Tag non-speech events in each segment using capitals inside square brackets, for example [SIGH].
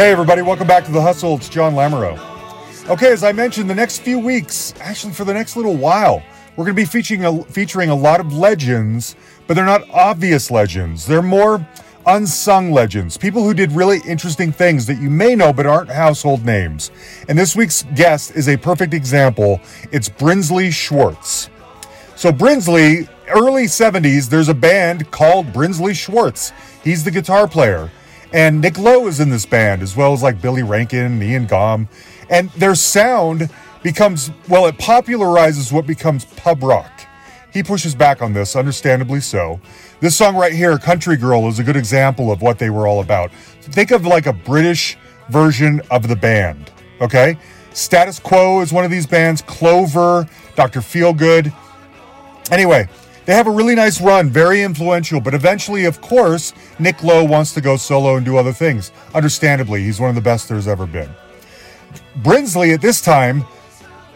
Hey, everybody, welcome back to The Hustle. It's John Lamoureux. Okay, as I mentioned, the next few weeks, actually for the next little while, we're going to be featuring a, featuring a lot of legends, but they're not obvious legends. They're more unsung legends, people who did really interesting things that you may know but aren't household names. And this week's guest is a perfect example. It's Brinsley Schwarz. So, Brinsley, early 70s, there's a band called Brinsley Schwarz. He's the guitar player. And Nick Lowe is in this band, as well as like Billy Rankin, Ian Gomm. And their sound becomes, well, it popularizes what becomes pub rock. He pushes back on this, understandably so. This song right here, Country Girl, is a good example of what they were all about. Think of like a British version of the band, okay? Status Quo is one of these bands, Clover, Dr. Feelgood. Anyway, they have a really nice run, very influential, but eventually, of course, Nick Lowe wants to go solo and do other things. Understandably, he's one of the best there's ever been. Brinsley at this time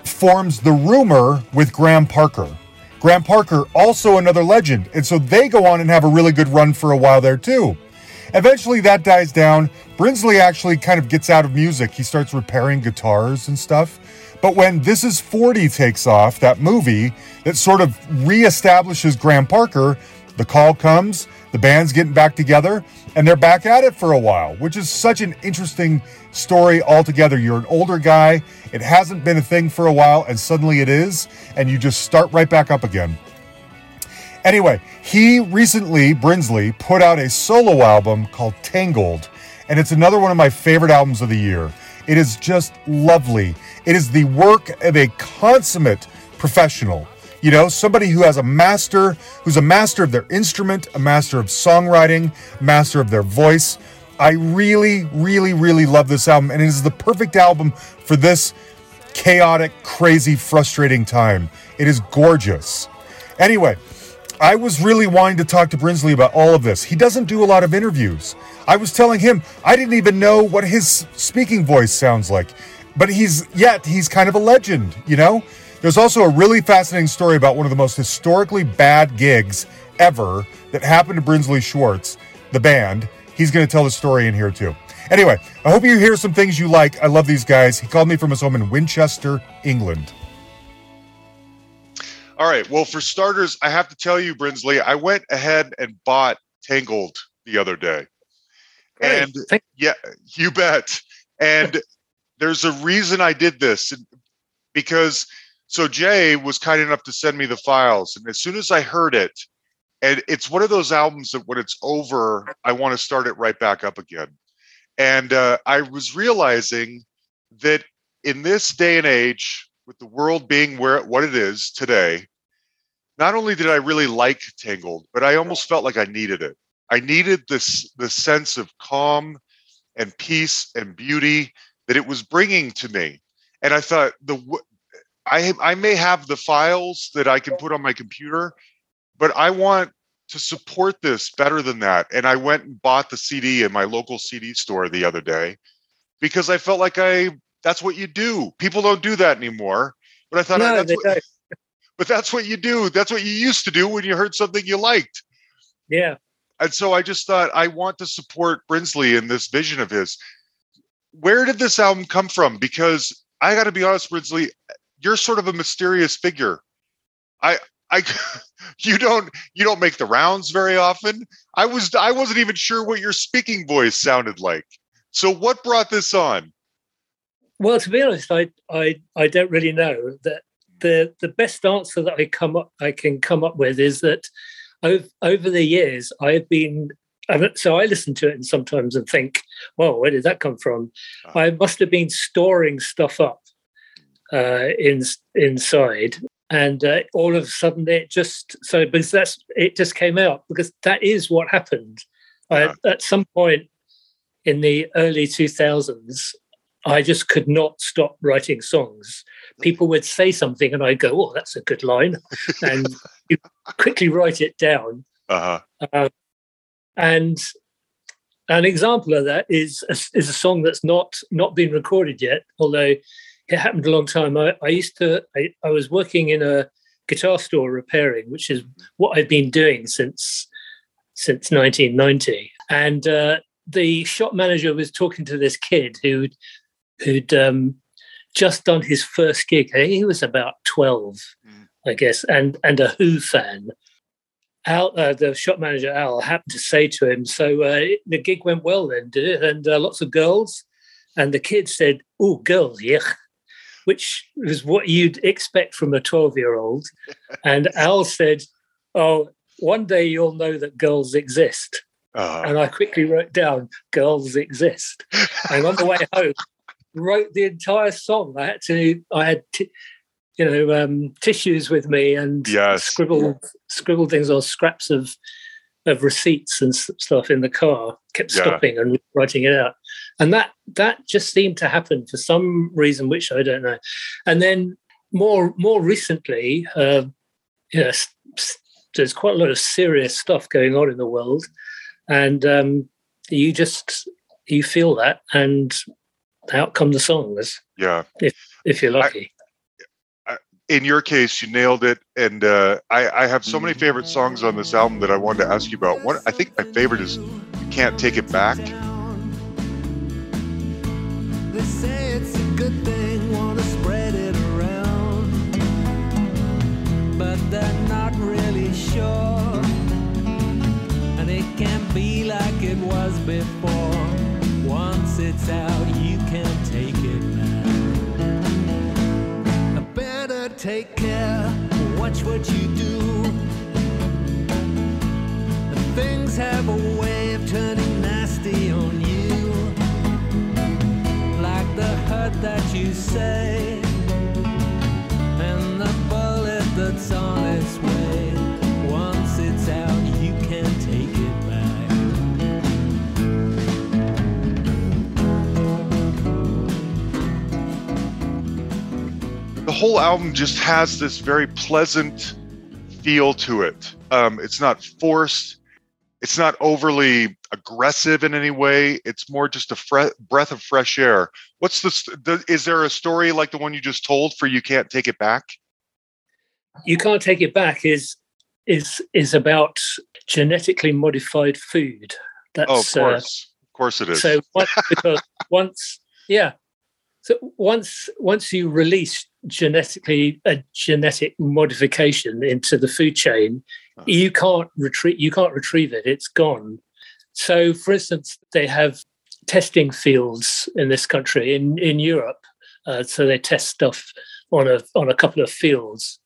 forms the Rumour with Graham Parker. Graham Parker, also another legend, and so they go on and have a really good run for a while there too. Eventually, that dies down. Brinsley actually kind of gets out of music. He starts repairing guitars and stuff. But when This Is 40 takes off, that movie that sort of reestablishes Graham Parker, the call comes, the band's getting back together, and they're back at it for a while, which is such an interesting story altogether. You're an older guy, it hasn't been a thing for a while, and suddenly it is, and you just start right back up again. Anyway, he recently, Brinsley, put out a solo album called Tangled, and it's another one of my favorite albums of the year. It is just lovely. It is the work of a consummate professional. You know, somebody who has a master, who's a master of their instrument, a master of songwriting, master of their voice. I really, really, really love this album, and it is the perfect album for this chaotic, crazy, frustrating time. It is gorgeous. Anyway, I was really wanting to talk to Brinsley about all of this. He doesn't do a lot of interviews. I was telling him I didn't even know what his speaking voice sounds like. But he's yet he's kind of a legend, you know? There's also a really fascinating story about one of the most historically bad gigs ever that happened to Brinsley Schwarz, the band. He's going to tell the story in here too. Anyway, I hope you hear some things you like. I love these guys. He called me from his home in Winchester, England. All right. Well, for starters, I have to tell you, Brinsley, I went ahead and bought Tangled the other day. And yeah, you bet. And [LAUGHS] there's a reason I did this because so Jay was kind enough to send me the files. And as soon as I heard it, and it's one of those albums that when it's over, I want to start it right back up again. And uh, I was realizing that in this day and age, with the world being where what it is today, not only did I really like Tangled, but I almost felt like I needed it. I needed this the sense of calm and peace and beauty that it was bringing to me. And I thought the I I may have the files that I can put on my computer, but I want to support this better than that. And I went and bought the CD in my local CD store the other day because I felt like I that's what you do. People don't do that anymore. But I thought no, that's what, [LAUGHS] [LAUGHS] but that's what you do. That's what you used to do when you heard something you liked. Yeah. And so I just thought I want to support Brinsley in this vision of his. Where did this album come from? Because I got to be honest, Brinsley, you're sort of a mysterious figure. I I [LAUGHS] you don't you don't make the rounds very often. I was I wasn't even sure what your speaking voice sounded like. So what brought this on? Well, to be honest, I I I don't really know. That the the best answer that I come up I can come up with is that over, over the years I've been so I listen to it and sometimes and think, well, where did that come from? Uh-huh. I must have been storing stuff up uh, in, inside, and uh, all of a sudden it just so because that's it just came out because that is what happened. I, at some point in the early two thousands, I just could not stop writing songs. People would say something, and I'd go, "Oh, that's a good line," [LAUGHS] and you quickly write it down. Uh-huh. Uh, and an example of that is a, is a song that's not not been recorded yet, although it happened a long time. I, I used to I, I was working in a guitar store repairing, which is what I've been doing since since 1990, and uh, the shop manager was talking to this kid who'd who'd um, just done his first gig. He was about twelve, mm. I guess, and and a Who fan. Al, uh, the shop manager Al, happened to say to him, "So uh, the gig went well, then, did it? And uh, lots of girls." And the kid said, "Oh, girls, yeah," which was what you'd expect from a twelve-year-old. [LAUGHS] and Al said, "Oh, one day you'll know that girls exist." Uh-huh. And I quickly wrote down, "Girls exist." and on the way home, wrote the entire song. I had to. I had. T- you know, um, tissues with me and yes. scribbled scribbled things on scraps of of receipts and stuff in the car. Kept stopping yeah. and writing it out, and that that just seemed to happen for some reason, which I don't know. And then more more recently, uh, you know, there's quite a lot of serious stuff going on in the world, and um, you just you feel that, and out come the songs. Yeah, if if you're lucky. I, in your case, you nailed it. And uh, I, I, have so many favorite songs on this album that I wanted to ask you about. One, I think my favorite is "You Can't Take It Back." They say it's a good thing, want to spread it around, but they're not really sure, and it can't be like it was before. Once it's out, take care, watch what you do. Things have a way of turning nasty on you, like the hurt that you say, and the bullet that's on its whole album just has this very pleasant feel to it. Um, it's not forced. It's not overly aggressive in any way. It's more just a fre- breath of fresh air. What's the, the? Is there a story like the one you just told for "You Can't Take It Back"? You can't take it back is is is about genetically modified food. That's, oh, of course, uh, of course it is. So once, [LAUGHS] because once, yeah, so once once you release genetically a genetic modification into the food chain, uh-huh. you can't retrieve you can't retrieve it. It's gone. So, for instance, they have testing fields in this country in in Europe. Uh, so they test stuff on a on a couple of fields,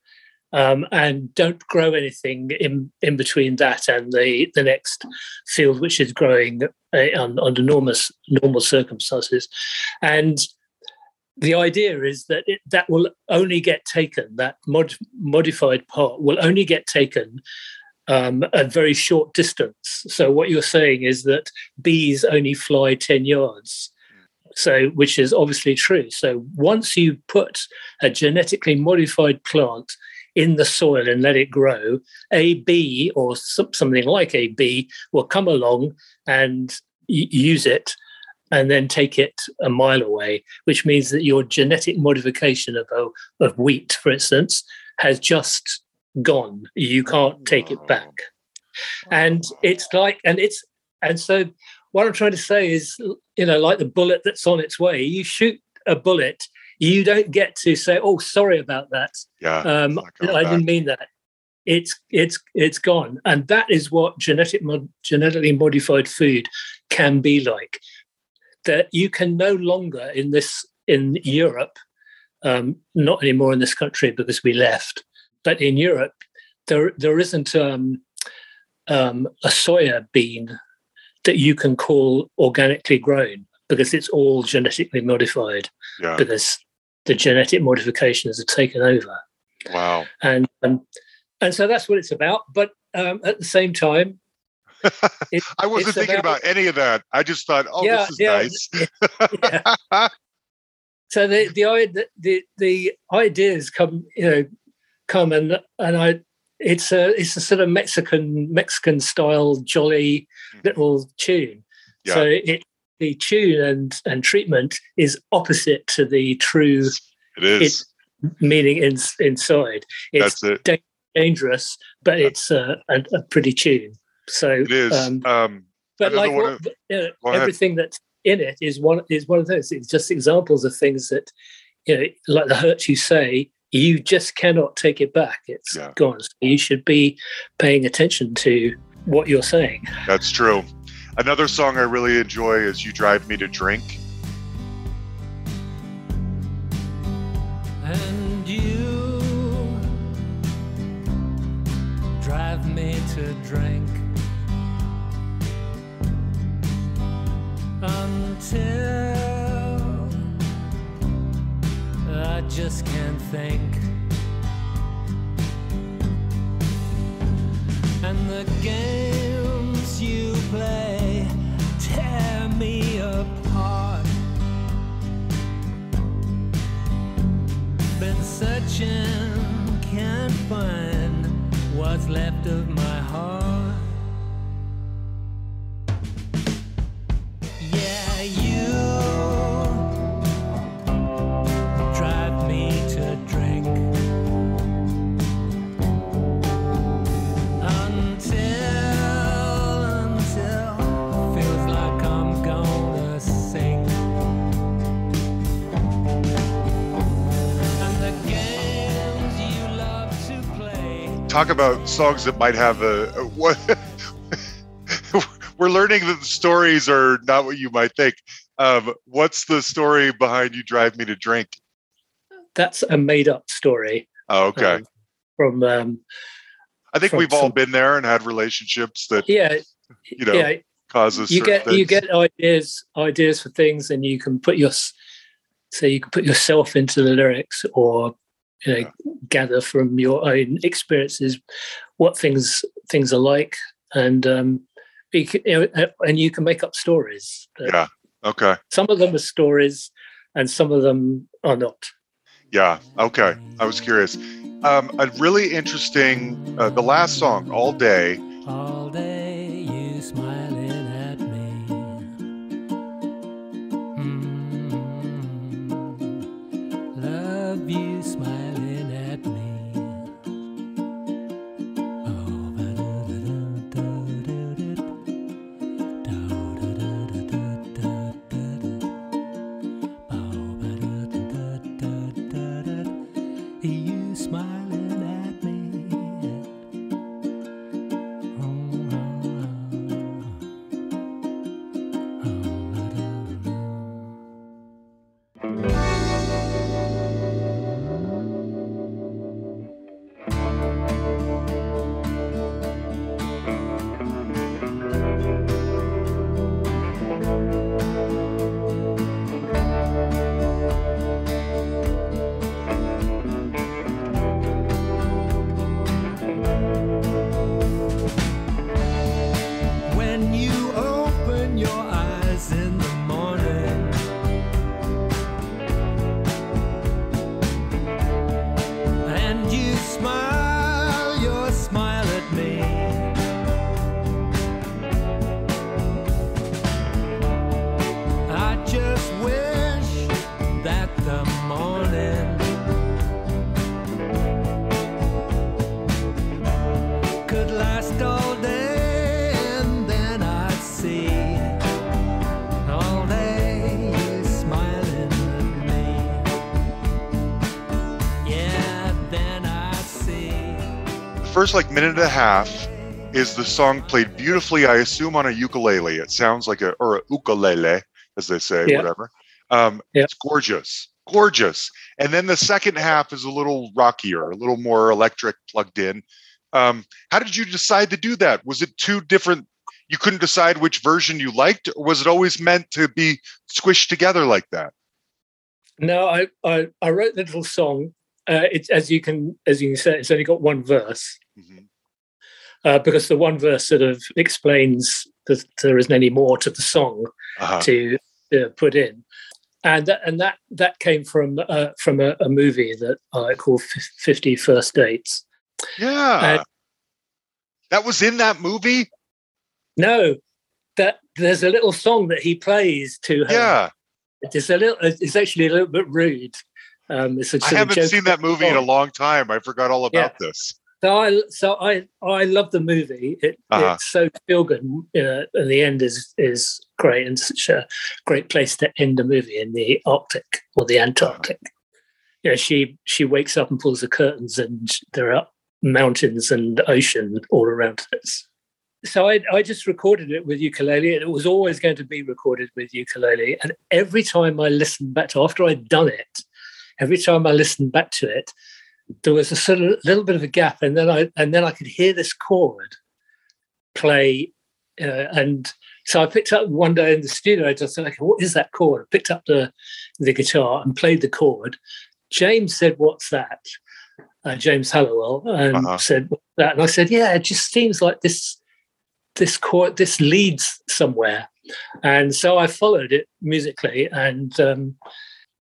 um, and don't grow anything in in between that and the the next field, which is growing uh, under normal normal circumstances, and the idea is that it, that will only get taken, that mod, modified part will only get taken um, a very short distance. So what you're saying is that bees only fly 10 yards. So, which is obviously true. So, once you put a genetically modified plant in the soil and let it grow, a bee or something like a bee will come along and use it and then take it a mile away, which means that your genetic modification of, of wheat, for instance, has just gone. You can't take it back. And it's like, and it's, and so what I'm trying to say is, you know, like the bullet that's on its way, you shoot a bullet, you don't get to say, oh, sorry about that. Yeah. Um, I didn't mean that. It's it's it's gone, and that is what genetic mod, genetically modified food can be like that you can no longer in this in Europe, um, not anymore in this country because we left, but in Europe, there there isn't um, um, a soya bean that you can call organically grown because it's all genetically modified yeah. because the genetic modifications have taken over. Wow. And um, and so that's what it's about. But um, at the same time, [LAUGHS] it, I wasn't thinking about, about, any of that. I just thought, oh, yeah, this is yeah, nice. yeah. So the the the the ideas come, you know, come and and I it's a it's a sort of Mexican Mexican style jolly mm-hmm. little tune. Yeah. So it the tune and and treatment is opposite to the true. It is meaning in, inside. It's That's it. Da- dangerous, but it's uh, a, a pretty tune. So it is. Um, um, but like what, you know, everything that's in it is one is one of those. It's just examples of things that you know, like the hurt you say, you just cannot take it back. It's yeah. gone. So you should be paying attention to what you're saying. That's true. Another song I really enjoy is "You Drive Me to Drink." And you drive me to drink think. Talk about songs that might have a, a what [LAUGHS] we're learning that the stories are not what you might think. Um, what's the story behind "You Drive Me to Drink"? That's a made-up story. Oh, okay. Um, from um, I think we've some, all been there and had relationships that yeah, you know, yeah. causes you get things. you get ideas ideas for things, and you can put your so you can put yourself into the lyrics or you know, yeah. gather from your own experiences what things things are like, and um, you can, you know, and you can make up stories. Yeah. Okay. Some of them are stories, and some of them are not. Yeah. Okay. I was curious. Um, a really interesting, uh, the last song, "All Day." All day you smiling first like minute and a half is the song played beautifully, I assume on a ukulele. It sounds like a or a ukulele, as they say, yeah. whatever. Um, yeah. It's gorgeous, gorgeous. And then the second half is a little rockier, a little more electric, plugged in. Um, how did you decide to do that? Was it two different? You couldn't decide which version you liked, or was it always meant to be squished together like that? No, I I, I wrote the little song. Uh, it's as you can as you can say, it's only got one verse, Mm-hmm. Uh, because the one verse sort of explains that there isn't any more to the song uh-huh. to uh, put in, and that, and that that came from uh, from a, a, movie that I call Fifty First Dates. Yeah, that was in that movie. No, that there's a little song that he plays to her. Yeah, it's a little. It's actually a little bit rude. Um, it's a, I haven't seen that movie in a long time. I forgot all about yeah. this. So I so I I love the movie. It, uh-huh. It's so feel good, uh, and the end is is great and such a great place to end a movie in the Arctic or the Antarctic. Uh-huh. You know, she she wakes up and pulls the curtains, and there are mountains and ocean all around us. So I, I just recorded it with ukulele, and it was always going to be recorded with ukulele. And every time I listened back to after I'd done it, every time I listened back to it, there was a sort of little bit of a gap, and then I and then I could hear this chord play, uh, and so I picked up one day in the studio. I just said, "Okay, what is that chord?" I picked up the the guitar and played the chord. James said, "What's that?" Uh, James Hallawell and uh-huh. said that, and I said, "Yeah, it just seems like this this chord this leads somewhere." And so I followed it musically, and um,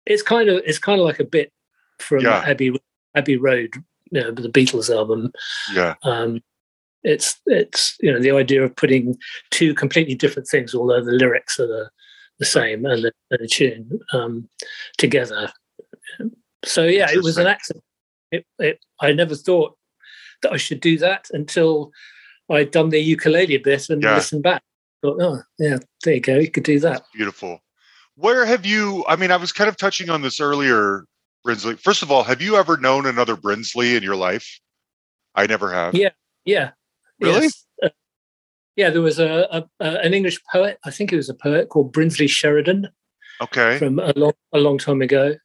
it's kind of it's kind of like a bit from yeah. Abbey Abbey Road, you know, the Beatles album. Yeah. Um, it's it's you know the idea of putting two completely different things, although the lyrics are the, the same and the, and the tune um, together. So yeah, it was an accident. It, it, I never thought that I should do that until I'd done the ukulele bit and yeah. listened back. Thought, oh yeah, there you go. You could do that. Beautiful. Where have you? I mean, I was kind of touching on this earlier Brinsley. First of all, have you ever known another Brinsley in your life? I never have. Yeah, yeah. Really? Yes. Uh, yeah, there was a, a, a, an English poet. I think it was a poet called Brinsley Sheridan. Okay. From a long a long time ago,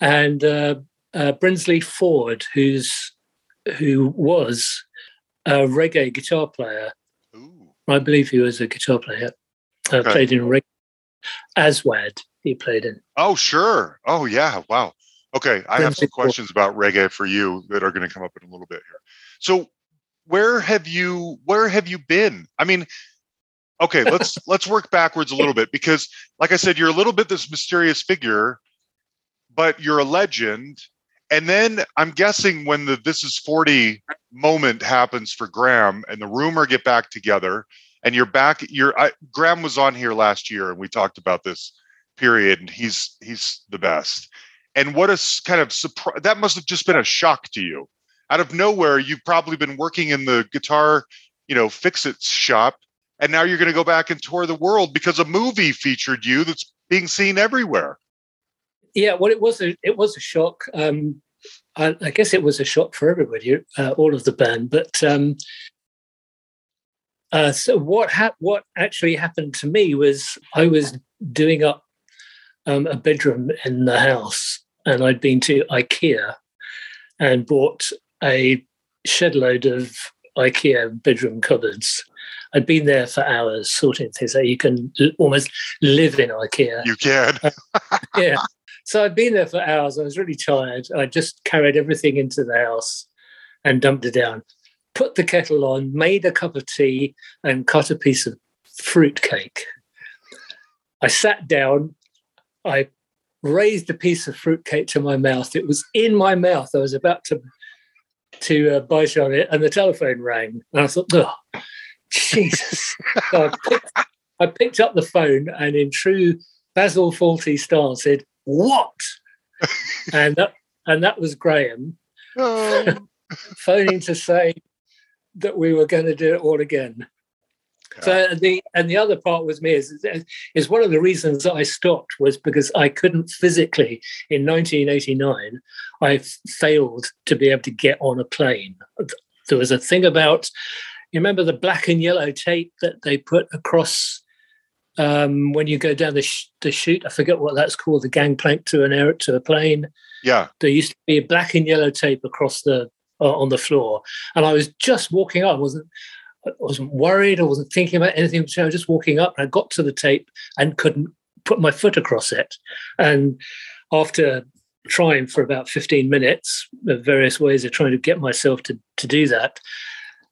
and uh, uh, Brinsley Ford, who's who was a reggae guitar player. Ooh. I believe he was a guitar player. Uh, okay. Played in reggae. Aswad, he played in. Oh, sure. Oh, yeah. Wow. Okay, I have some questions about reggae for you that are going to come up in a little bit here. So, where have you where have you been? I mean, okay, let's [LAUGHS] let's work backwards a little bit because, like I said, you're a little bit this mysterious figure, but you're a legend. And then I'm guessing when the "This Is 40" moment happens for Graham and the Rumour get back together, and you're back. You're I, Graham was on here last year, and we talked about this period, and he's he's the best and what a kind of surprise that must have just been a shock to you out of nowhere you've probably been working in the guitar you know fix it shop and now you're going to go back and tour the world because a movie featured you that's being seen everywhere yeah well it was a it was a shock um I, I guess it was a shock for everybody, uh, all of the band. But um, uh, so what ha- what actually happened to me was I was doing up um, a bedroom in the house, and I'd been to IKEA and bought a shed load of IKEA bedroom cupboards. I'd been there for hours sorting things out. You can almost live in IKEA. You can. uh, yeah. So I'd been there for hours. I was really tired. I just carried everything into the house and dumped it down. Put the kettle on, made a cup of tea, and cut a piece of fruit cake. I sat down, I raised a piece of fruitcake to my mouth. It was in my mouth. I was about to to uh, bite on it, and the telephone rang. And I thought, oh, Jesus. so I, picked, I picked up the phone and, in true Basil Fawlty style, said, What? and that and that was Graham oh. phoning to say that we were going to do it all again. So the and the other part with me is is one of the reasons that I stopped was because I couldn't physically in 1989 I failed to be able to get on a plane. There was a thing about you remember the black and yellow tape that they put across um, when you go down the, sh- the chute. I forget what that's called, the gangplank to an air to a plane. Yeah, there used to be a black and yellow tape across the uh, on the floor, and I was just walking up. wasn't I wasn't worried. I wasn't thinking about anything. So I was just walking up and I got to the tape and couldn't put my foot across it. And after trying for about 15 minutes of various ways of trying to get myself to, to do that,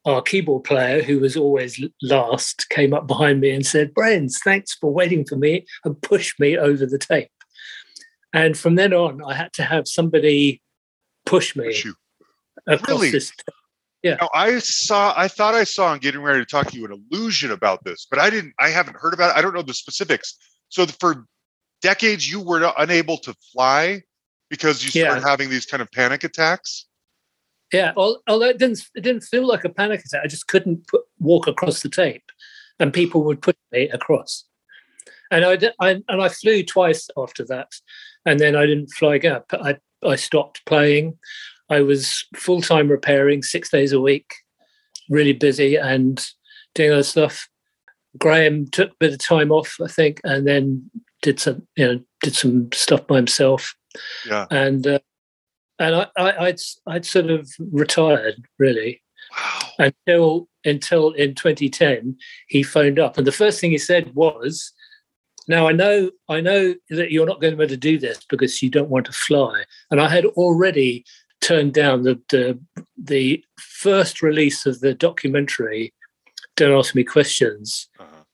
our keyboard player, who was always last, came up behind me and said, Brains, thanks for waiting for me and pushed me over the tape. And from then on, I had to have somebody push me push across really? this yeah. Now, I saw, I thought I saw in getting ready to talk to you an illusion about this, but I didn't, I haven't heard about it. I don't know the specifics. So for decades, you were unable to fly because you started yeah. having these kind of panic attacks. Yeah, although it didn't it didn't feel like a panic attack. I just couldn't put, walk across the tape, and people would push me across. And I, I and I flew twice after that, and then I didn't fly again. I I stopped playing. I was full time repairing six days a week, really busy and doing other stuff. Graham took a bit of time off, I think, and then did some, you know, did some stuff by himself. Yeah. And uh, and I, I, would I'd sort of retired really wow. until until in 2010 he phoned up, and the first thing he said was, "Now I know I know that you're not going to be able to do this because you don't want to fly." And I had already turned down the the, the first release of the documentary. Don't ask me questions. Uh-huh.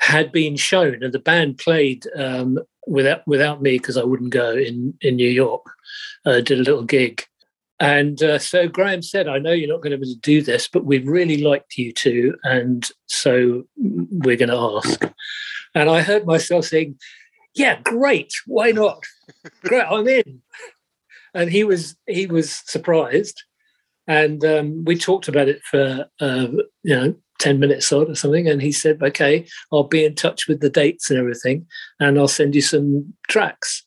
Had been shown, and the band played um, without without me because I wouldn't go in in New York. Uh, did a little gig, and uh, so Graham said, "I know you're not going to be able to do this, but we'd really liked you to, and so we're going to ask." And I heard myself saying, "Yeah, great, why not? Great, I'm in." And he was he was surprised, and um, we talked about it for uh, you know 10 minutes or something. And he said, okay, I'll be in touch with the dates and everything, and I'll send you some tracks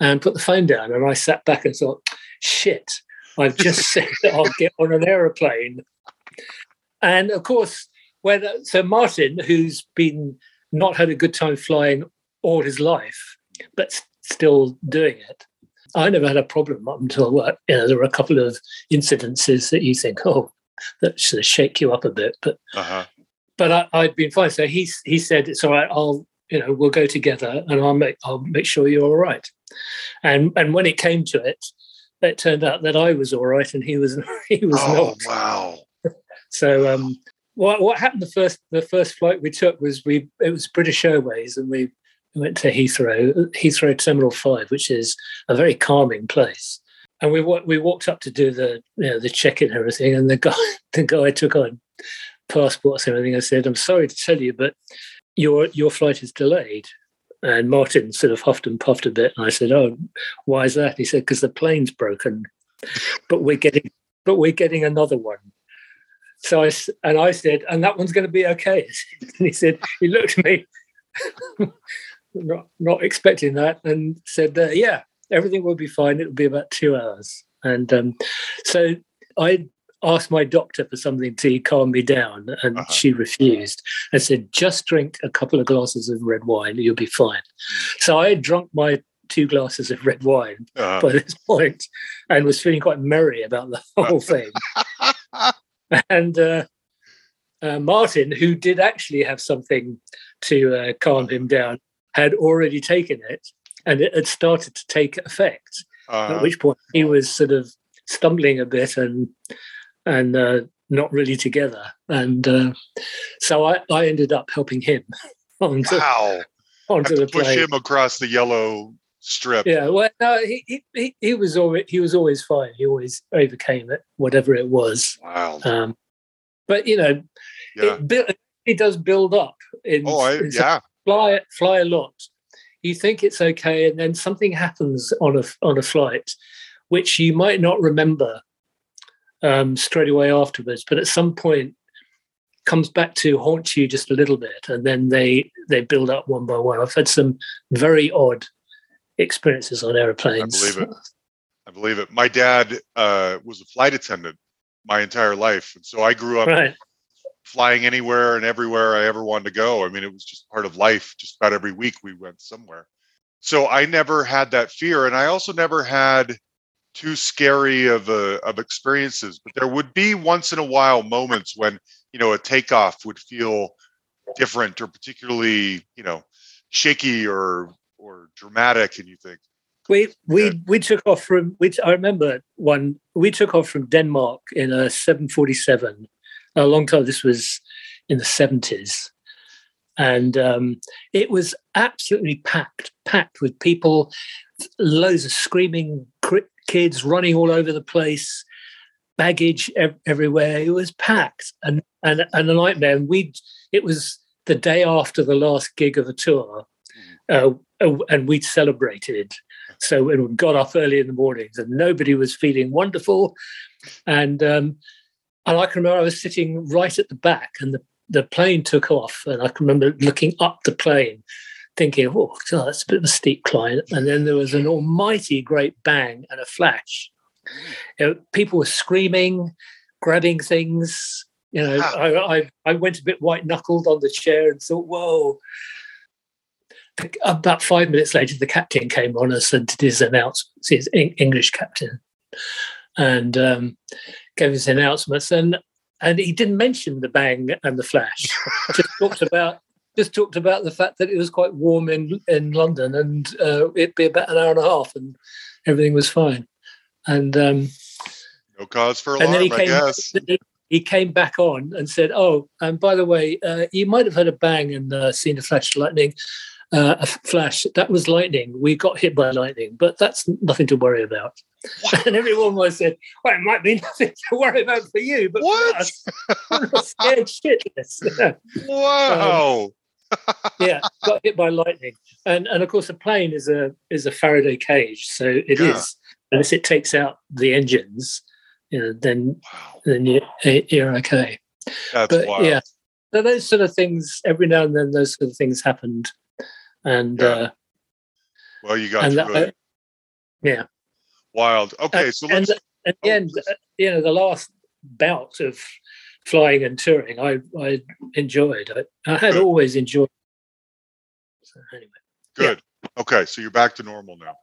and put the phone down. And I sat back and thought, shit, I've just [LAUGHS] said that I'll get on an aeroplane. And of course, when so Martin, who's been not had a good time flying all his life, but still doing it, I never had a problem up until you know there were a couple of incidences that you think, oh, that of shake you up a bit. But uh-huh. but I, had been fine. So he he said it's all right. I'll you know we'll go together and I'll make I'll make sure you're all right. And and when it came to it, it turned out that I was all right and he was [LAUGHS] he was oh, not. Wow. so um, what what happened the first the first flight we took was we it was British Airways and we went to Heathrow Heathrow Terminal Five, which is a very calming place and we we walked up to do the you know the check in and everything, and the guy [LAUGHS] the guy took on passports and everything. I said, "I'm sorry to tell you, but your your flight is delayed." And Martin sort of huffed and puffed a bit, and I said, "Oh, why is that?" He said, "Because the plane's broken, but we're getting but we're getting another one." So I and I said, "And that one's going to be okay." [LAUGHS] And he said, he looked at me, [LAUGHS] not not expecting that, and said, uh, "Yeah, everything will be fine. It'll be about two hours. And um, so I asked my doctor for something to calm me down, and uh-huh. she refused. I said, just drink a couple of glasses of red wine, you'll be fine. Mm. So I had drunk my two glasses of red wine uh-huh. by this point and was feeling quite merry about the [LAUGHS] whole thing. [LAUGHS] and uh, uh, Martin, who did actually have something to uh, calm him down, had already taken it and it had started to take effect. Uh-huh. At which point he was sort of stumbling a bit and and uh, not really together. And uh, so I, I ended up helping him [LAUGHS] onto, wow. onto the push plane. him across the yellow strip. Yeah, well, no, he, he, he was always he was always fine. He always overcame it, whatever it was. Wow. Um, but you know, yeah. it, it does build up. In, oh, I, yeah. Fly fly a lot, you think it's okay, and then something happens on a on a flight, which you might not remember um, straight away afterwards, but at some point comes back to haunt you just a little bit, and then they they build up one by one. I've had some very odd experiences on airplanes. I believe it. I believe it. My dad uh, was a flight attendant my entire life, and so I grew up right flying anywhere and everywhere I ever wanted to go. I mean, it was just part of life. Just about every week we went somewhere. So I never had that fear, and I also never had too scary of a, of experiences. But there would be once in a while moments when you know a takeoff would feel different or particularly you know shaky or or dramatic, and you think. We we yeah. we took off from which I remember one we took off from Denmark in a 747 a long time. This was in the 70s. And um, it was absolutely packed, packed with people, loads of screaming kids running all over the place, baggage ev- everywhere. It was packed and, and, and a nightmare. And we it was the day after the last gig of the tour. Mm. Uh, and we'd celebrated. So we got up early in the mornings, and nobody was feeling wonderful. And um, and I can remember I was sitting right at the back, and the the plane took off, and I can remember looking up the plane, thinking, "Oh, God, that's a bit of a steep climb." And then there was an almighty great bang and a flash. You know, people were screaming, grabbing things. You know, I, I, I went a bit white knuckled on the chair and thought, "Whoa!" About five minutes later, the captain came on us and did his announcements. His English captain, and um, gave his announcements. And and he didn't mention the bang and the flash. [LAUGHS] just talked about just talked about the fact that it was quite warm in in London and uh, it'd be about an hour and a half and everything was fine. And um, no cause for alarm, I came, guess. He, he, came back on and said, "Oh, and by the way, uh, you might have heard a bang and uh, seen a flash of lightning." Uh, a flash that was lightning. We got hit by lightning, but that's nothing to worry about. [LAUGHS] and everyone was said, "Well, it might be [LAUGHS] nothing to worry about for you, but what? Us, scared shitless." wow. [LAUGHS] Um, yeah, got hit by lightning, and and of course a plane is a is a Faraday cage, so it yeah. is unless it takes out the engines, you know, then then you're, you're okay. That's but wild. yeah, so those sort of things. Every now and then, those sort of things happened, and yeah. uh, well, you got through that, it. yeah, Wild. Okay, so let's. And at the oh, end, uh, you know, the last bout of flying and touring, I I enjoyed. I, I had Good. always enjoyed. So anyway. Good. Yeah. Okay, so you're back to normal now.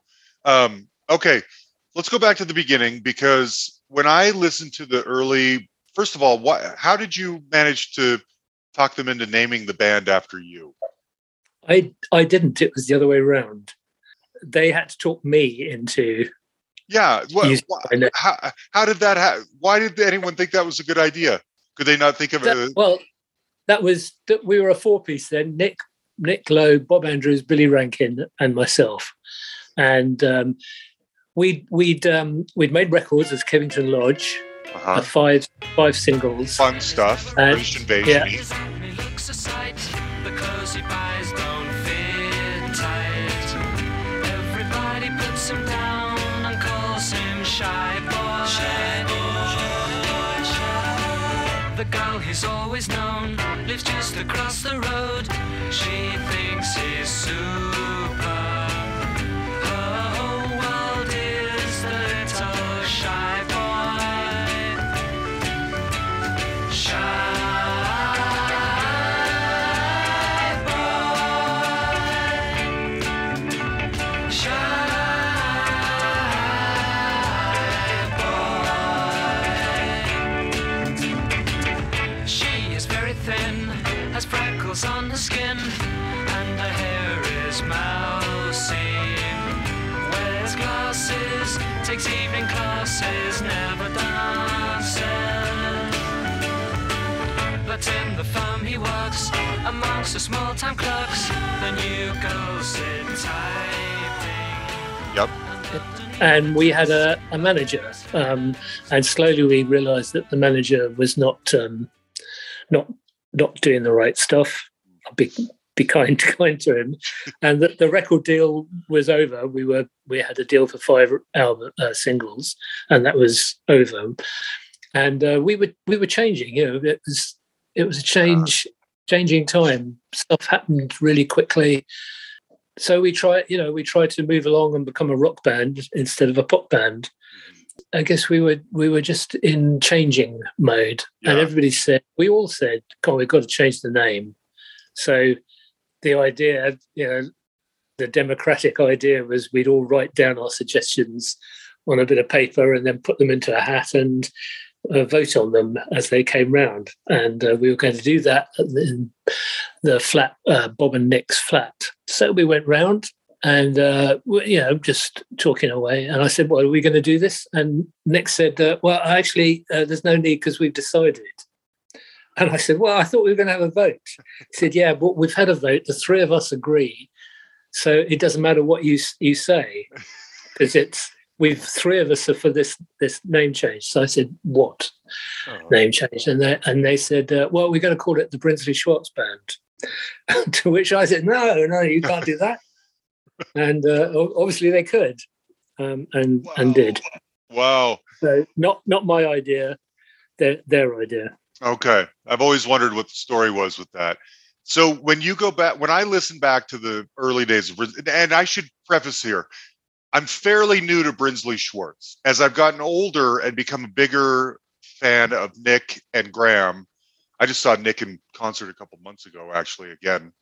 Um, okay, let's go back to the beginning because when I listened to the early, first of all, what? How did you manage to talk them into naming the band after you? I I didn't. It was the other way around. They had to talk me into yeah. What, how, how did that happen? Why did anyone think that was a good idea? Could they not think of that, it? Well, that was that we were a four piece then. Nick, Nick Lowe, Bob Andrews, Billy Rankin, and myself, and um, we'd we'd um, we'd made records as Kippington Lodge, uh-huh. five five singles, fun stuff, and, Invasion. Yeah. He's always known lives just across the road. She thinks he's super. amongst the small time clerks, the new girls in typing. Yep. And we had a, a manager, um, and slowly we realised that the manager was not um, not not doing the right stuff. I'll be be kind kind to him, and that the record deal was over. We were we had a deal for five album uh, singles, and that was over. And uh, we were we were changing. You know, it was it was a change changing time. Stuff happened really quickly. So we try, you know, we tried to move along and become a rock band instead of a pop band. I guess we were we were just in changing mode, yeah. and everybody said we all said, "God, we've got to change the name." So the idea, you know, the democratic idea was we'd all write down our suggestions on a bit of paper and then put them into a hat and uh, vote on them as they came round. And uh, we were going to do that in the flat, uh, Bob and Nick's flat. So we went round and, uh, you know, just talking away. And I said, Well, are we going to do this? And Nick said, uh, Well, actually, uh, there's no need because we've decided. And I said, Well, I thought we were going to have a vote. He said, Yeah, but we've had a vote. The three of us agree. So it doesn't matter what you you say because it's we've three of us are for this this name change. So I said, what oh. name change? And they and they said, uh, well, we're going to call it the Brinsley Schwarz Band. [LAUGHS] to which I said, no, no, you can't do that. and uh, obviously they could, um, and wow. and did. Wow. So not not my idea, their their idea. Okay, I've always wondered what the story was with that. So when you go back, when I listen back to the early days of, and I should preface here, I'm fairly new to Brinsley Schwarz. As I've gotten older and become a bigger fan of Nick and Graham, I just saw Nick in concert a couple months ago, actually, again.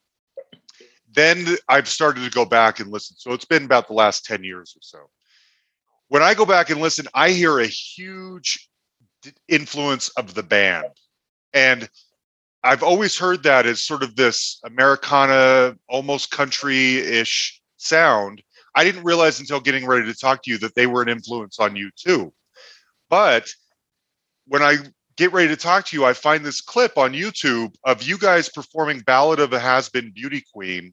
Then I've started to go back and listen. So it's been about the last 10 years or so. When I go back and listen, I hear a huge influence of the band. And I've always heard that as sort of this Americana, almost country ish sound. I didn't realize until getting ready to talk to you that they were an influence on you too. But when I get ready to talk to you, I find this clip on YouTube of you guys performing Ballad of a Has Been Beauty Queen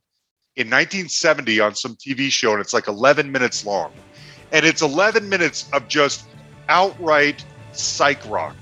in 1970 on some TV show, and it's like 11 minutes long. And it's 11 minutes of just outright psych rock.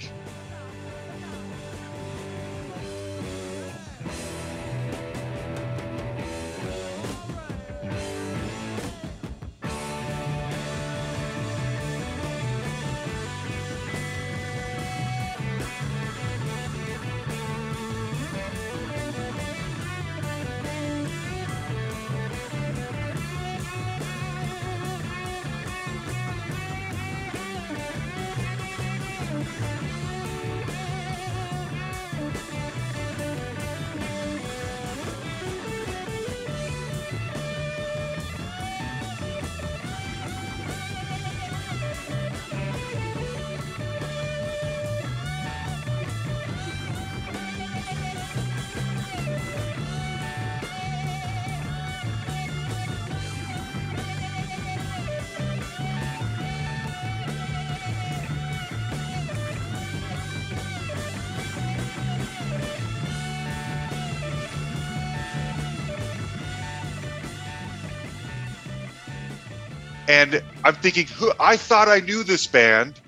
And I'm thinking, who I thought I knew this band,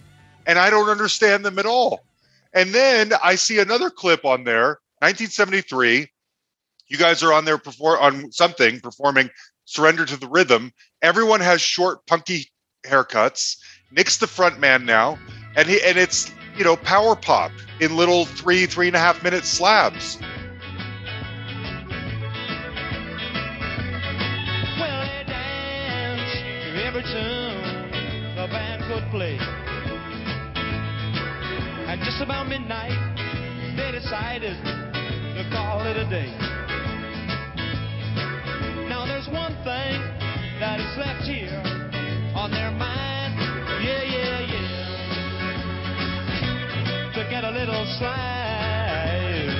and I don't understand them at all. And then I see another clip on there, 1973. You guys are on there perform on something performing "Surrender to the Rhythm." Everyone has short, punky haircuts. Nick's the front man now, and he and it's you know power pop in little three, three and a half minute slabs. Play. At just about midnight, they decided to call it a day. Now there's one thing that is left here on their mind. Yeah, yeah, yeah. To get a little slide.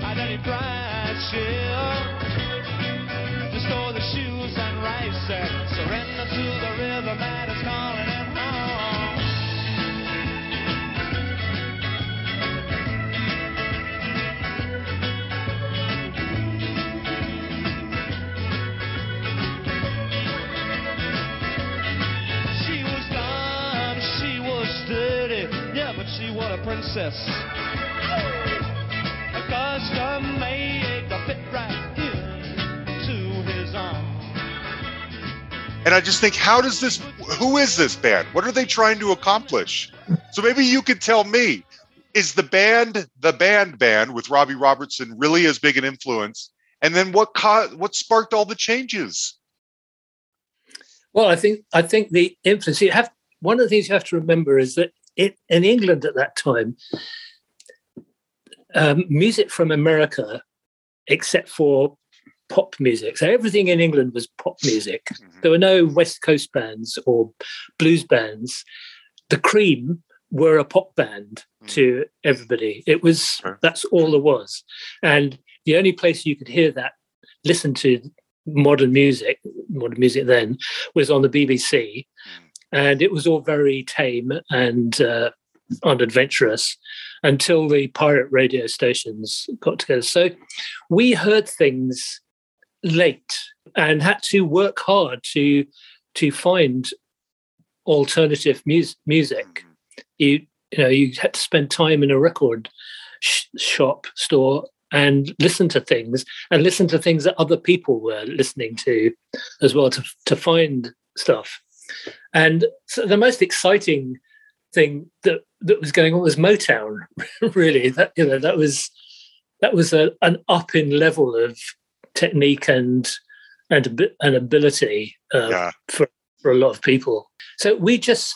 Identity pride, chill to store the shoes and rice said, surrender to the rhythm that but she a princess. A custom made to fit right And I just think, how does this, who is this band? What are they trying to accomplish? So maybe you could tell me, is the band the band band with Robbie Robertson really as big an influence? And then what caused, what sparked all the changes? Well, I think I think the influence you have. One of the things you have to remember is that it, in England at that time, um, music from America, except for pop music. So everything in England was pop music. Mm-hmm. There were no West Coast bands or blues bands. The Cream were a pop band mm-hmm. to everybody. It was sure. that's all there was. And the only place you could hear that, listen to modern music, modern music then, was on the BBC. Mm-hmm. And it was all very tame and uh, unadventurous until the pirate radio stations got together. So we heard things late and had to work hard to to find alternative mu- music. Mm-hmm. You you know you had to spend time in a record sh- shop store and listen to things and listen to things that other people were listening to as well to, to find stuff. And so the most exciting thing that, that was going on was Motown, [LAUGHS] really. That you know, that was that was a, an up in level of technique and and an ability uh, yeah. for for a lot of people. So we just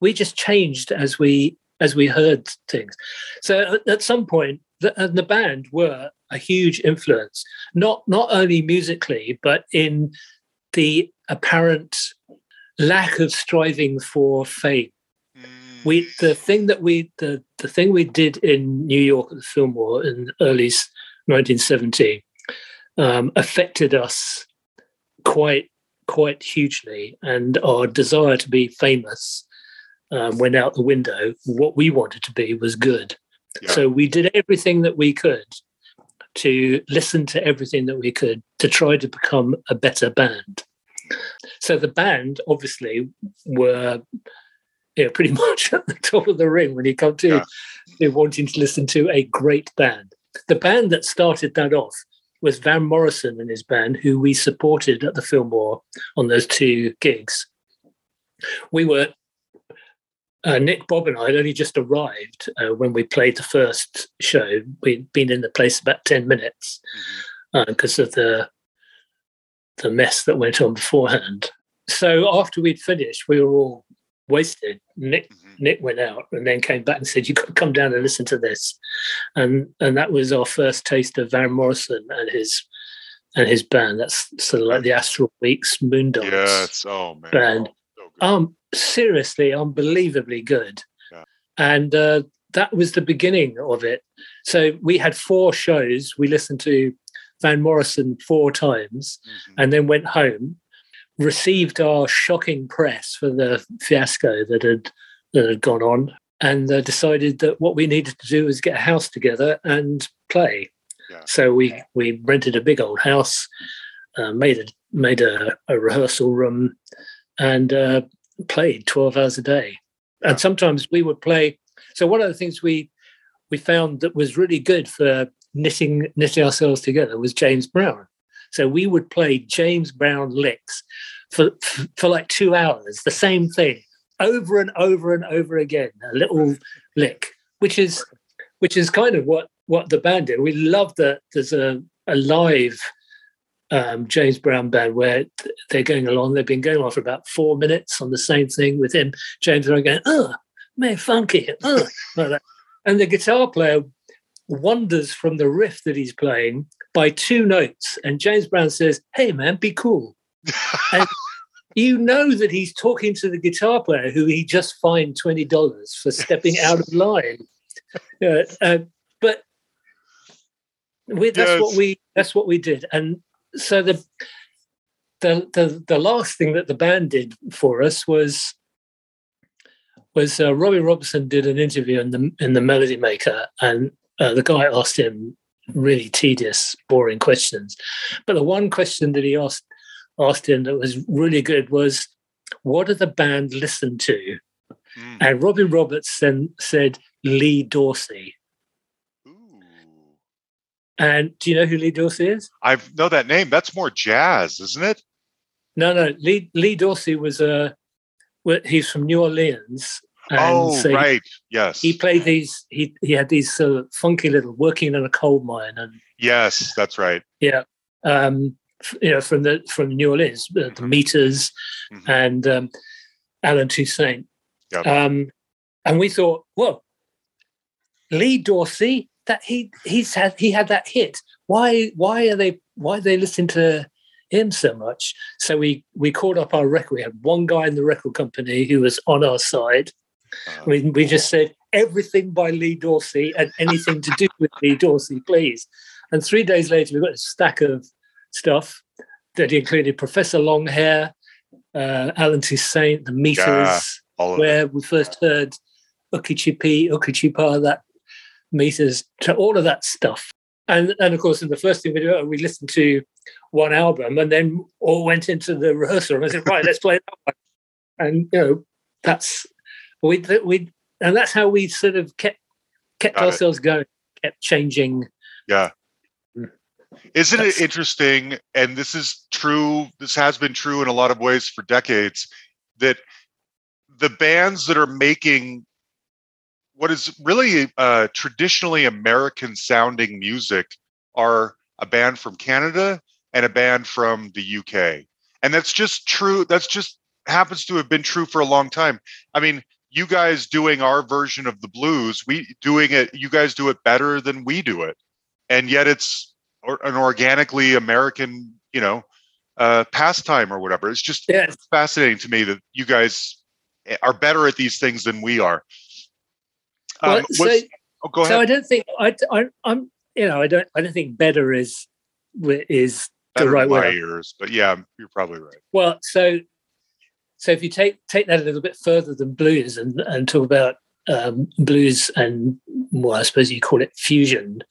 we just changed as we as we heard things. So at some point, the, and the band were a huge influence, not not only musically, but in the apparent lack of striving for fame. We mm. the thing that we the the thing we did in New York at the Fillmore in early 1970 um, affected us quite quite hugely, and our desire to be famous um, went out the window. What we wanted to be was good. Yeah. So we did everything that we could to listen to everything that we could to try to become a better band. So the band obviously were you know, pretty [LAUGHS] much at the top of the ring when you come to yeah. wanting to listen to a great band. The band that started that off was Van Morrison and his band, who we supported at the Fillmore on those two gigs. We were uh, Nick, Bob, and I had only just arrived uh, when we played the first show. We'd been in the place about ten minutes because mm-hmm. uh, of the the mess that went on beforehand. So after we'd finished, we were all wasted. Nick mm-hmm. Nick went out and then came back and said, "You got to come down and listen to this," and and that was our first taste of Van Morrison and his and his band. That's sort of like the Astral Weeks Moondance. Yeah, it's oh man, band. Oh, so um, seriously, unbelievably good, yeah. and uh, that was the beginning of it. So we had four shows. We listened to Van Morrison four times, mm-hmm. and then went home received our shocking press for the fiasco that had that had gone on, and uh, decided that what we needed to do was get a house together and play. Yeah. So we we rented a big old house, uh, made a made a, a rehearsal room, and uh, played twelve hours a day. And sometimes we would play. So one of the things we we found that was really good for knitting knitting ourselves together was James Brown. So we would play James Brown licks for for like two hours, the same thing over and over and over again, a little lick, which is which is kind of what what the band did. We love that there's a, a live um, James Brown band where they're going along. They've been going on for about four minutes on the same thing with him. James Brown going, oh, man, funky, oh, like that. and the guitar player wanders from the riff that he's playing by two notes, and James Brown says, "Hey, man, be cool." [LAUGHS] and you know that he's talking to the guitar player who he just fined twenty dollars for stepping out of line. Uh, uh, but we, that's yes. what we that's what we did, and so the, the the the last thing that the band did for us was was uh, Robbie Robertson did an interview in the in the Melody Maker, and uh, the guy asked him really tedious, boring questions. But the one question that he asked asked him that was really good was, "What did the band listen to?" Mm. And Robbie Robertson said Lee Dorsey. Ooh. And do you know who Lee Dorsey is? I know that name. That's more jazz, isn't it? No, no. Lee Lee Dorsey was a. Well, he's from New Orleans. Oh, so right. He, yes. He played these. He he had these uh, funky little working in a coal mine and. Yes, that's right. Yeah. Um, you know, from the from New Orleans, uh, the mm-hmm. Meters mm-hmm. and um, Allen Toussaint. Yep. Um, and we thought, well, Lee Dorsey, that he he's had he had that hit. Why why are they why are they listening to him so much? So we we called up our record. We had one guy in the record company who was on our side. Uh, we we just said everything by Lee Dorsey and anything to do with Lee Dorsey, please. And three days later, we got a stack of stuff that included Professor Longhair, uh, Allen Toussaint, the Meters, yeah, where we first heard Ukichipi, Ukichipa, that Meters, all of that stuff. And, and of course, in the first thing we do, we listened to one album and then all went into the rehearsal and I said, right, let's play that one. And, you know, that's, we, we, and that's how we sort of kept, kept Got ourselves it. going, kept changing Yeah. Mm. Isn't That's- it interesting? And this is true, this has been true in a lot of ways for decades, that the bands that are making what is really uh, traditionally American sounding music are a band from Canada and a band from the UK. And that's just true. That's just happens to have been true for a long time. I mean, you guys doing our version of the blues, we doing it, you guys do it better than we do it. And yet it's or, an organically American, you know, uh, pastime or whatever. It's just Yes. fascinating to me that you guys are better at these things than we are. Um, Well, so- oh, go So. I don't think I, I I'm you know I don't I don't think better is is the right way. ears, but yeah, you're probably right. Well, so so if you take take that a little bit further than blues and and talk about um, blues and well, I suppose you call it fusion.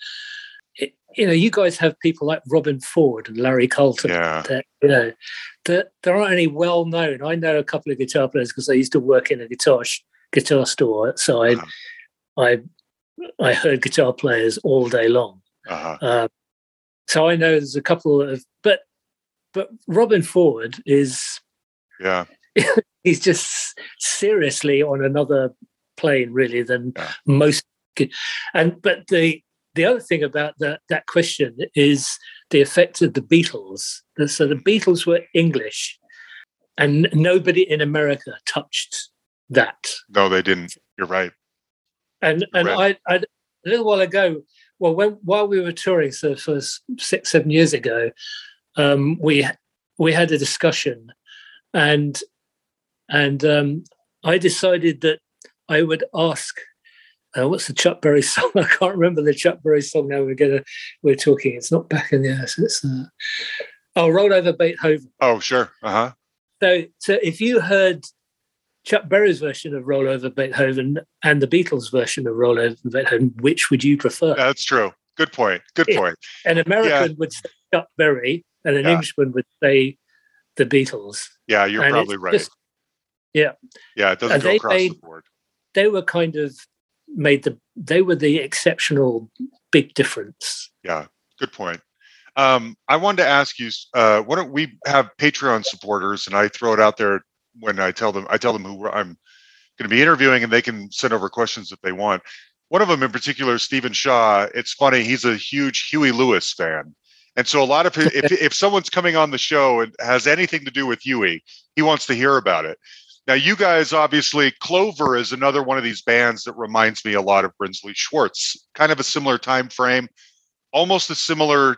It, you know, you guys have people like Robben Ford and Larry Carlton. Yeah, That you know, that there aren't any well known. I know a couple of guitar players because I used to work in a guitar sh- guitar store, so I Uh-huh. I I heard guitar players all day long. uh-huh. Um, so I know there's a couple of, but but Robben Ford is yeah, [LAUGHS] he's just seriously on another plane really than Yeah. most. And but the the other thing about that that question is the effect of the Beatles. So the Beatles were English, and nobody in America touched that. no, they didn't. You're right. And and Right. I, I a little while ago, well, when while we were touring, so for six seven years ago, um, we we had a discussion, and and um, I decided that I would ask. Uh, what's the Chuck Berry [LAUGHS] song? I can't remember the Chuck Berry song now. We're gonna we're talking. It's not back in the ass. It's uh, oh, roll over Beethoven. Oh, sure. Uh huh. So, so if you heard Chuck Berry's version of Roll Over Beethoven and the Beatles' version of Roll Over Beethoven, which would you prefer? That's true. Good point. Good Yeah. point. An American would say Chuck Berry, and an Yeah. Englishman would say the Beatles. Yeah, you're And probably right. just- yeah. Yeah, it doesn't And go across the board. They were kind of made the. They were the exceptional big difference. Yeah, good point. Um, I wanted to ask you, uh, why don't we have Patreon supporters, and I throw it out there when I tell them, I tell them who I'm going to be interviewing, and they can send over questions if they want. One of them in particular, Stephen Shaw. It's funny; he's a huge Huey Lewis fan, and so a lot of his, if if someone's coming on the show and has anything to do with Huey, he wants to hear about it. Now, you guys obviously, Clover is another one of these bands that reminds me a lot of Brinsley Schwarz. Kind of a similar time frame, almost a similar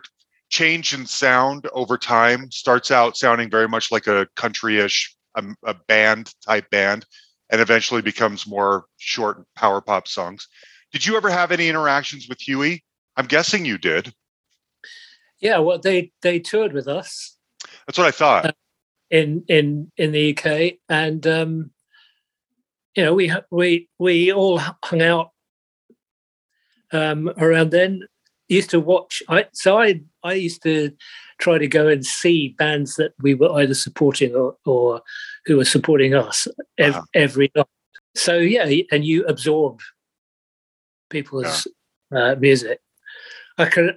change in sound over time. Starts out sounding very much like a country-ish, um, a band type band, and eventually becomes more short power pop songs. Did you ever have any interactions with Huey? I'm guessing you did. Yeah, well, they they toured with us. That's what I thought. In in in the UK, and um, you know we we we all hung out um, around then. Used to watch. I so I I used to try to go and see bands that we were either supporting or, or who were supporting us ev- Uh-huh. every night. So yeah, and you absorb people's uh, music. I can.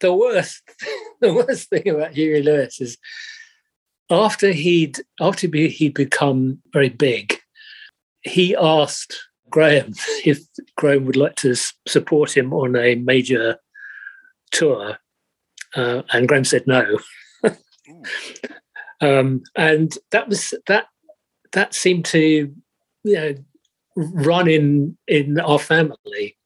The worst, [LAUGHS] the worst thing about Huey Lewis is after he'd after he'd become very big, he asked Graham [LAUGHS] if Graham would like to support him on a major tour, uh, and Graham said no. [LAUGHS] Um, and that was that that seemed to you know run in in our family.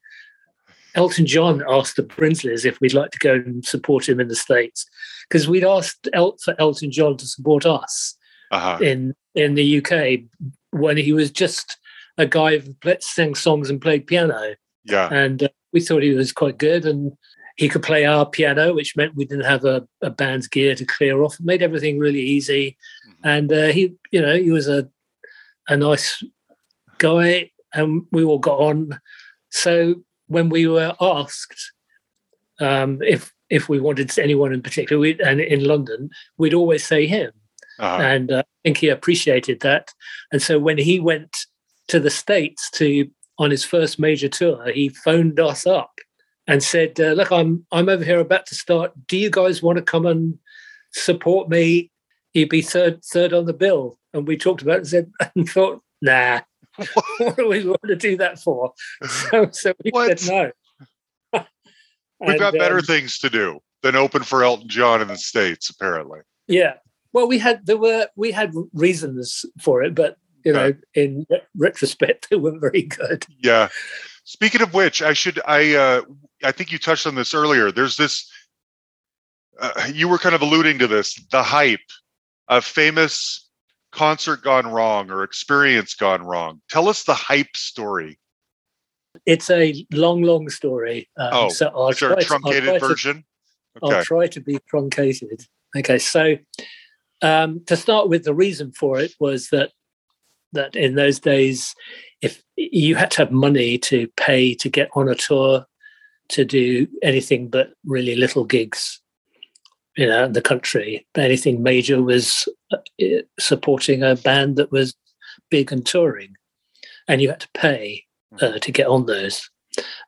Elton John asked the Brinsleys if we'd like to go and support him in the states because we'd asked El- for Elton John to support us Uh-huh. in in the UK when he was just a guy who sang songs and played piano, Yeah. and uh, we thought he was quite good and he could play our piano, which meant we didn't have a, a band's gear to clear off. It made everything really easy, Mhm. and uh, he, you know, he was a a nice guy, and we all got on. So when we were asked um, if if we wanted anyone in particular, we, and in London, we'd always say him Uh-huh. and uh, I think he appreciated that. And so when he went to the states to on his first major tour, he phoned us up and said, uh, "Look, I'm I'm over here about to start. Do you guys want to come and support me? You'd be third third on the bill." And we talked about it and, said, [LAUGHS] and thought, "Nah, [LAUGHS] what do we want to do that for?" So, so we What? said no. [LAUGHS] We've And, got better um, things to do than open for Elton John in the States, apparently. Yeah. Well, we had there were we had reasons for it, but you know, in retrospect, [LAUGHS] they weren't very good. Yeah. Speaking of which, I should I uh I think you touched on this earlier. There's this uh, you were kind of alluding to this, the hype of famous concert gone wrong or experience gone wrong. Tell us the hype story. It's a long, long story. Um, Oh, so I'll Is there try a to- truncated to- version? I'll try to be truncated. Okay, so um, to start with, the reason for it was that that in those days, if you had to have money to pay to get on a tour, to do anything but really little gigs, you know, in the country, anything major was uh, supporting a band that was big and touring, and you had to pay uh, to get on those,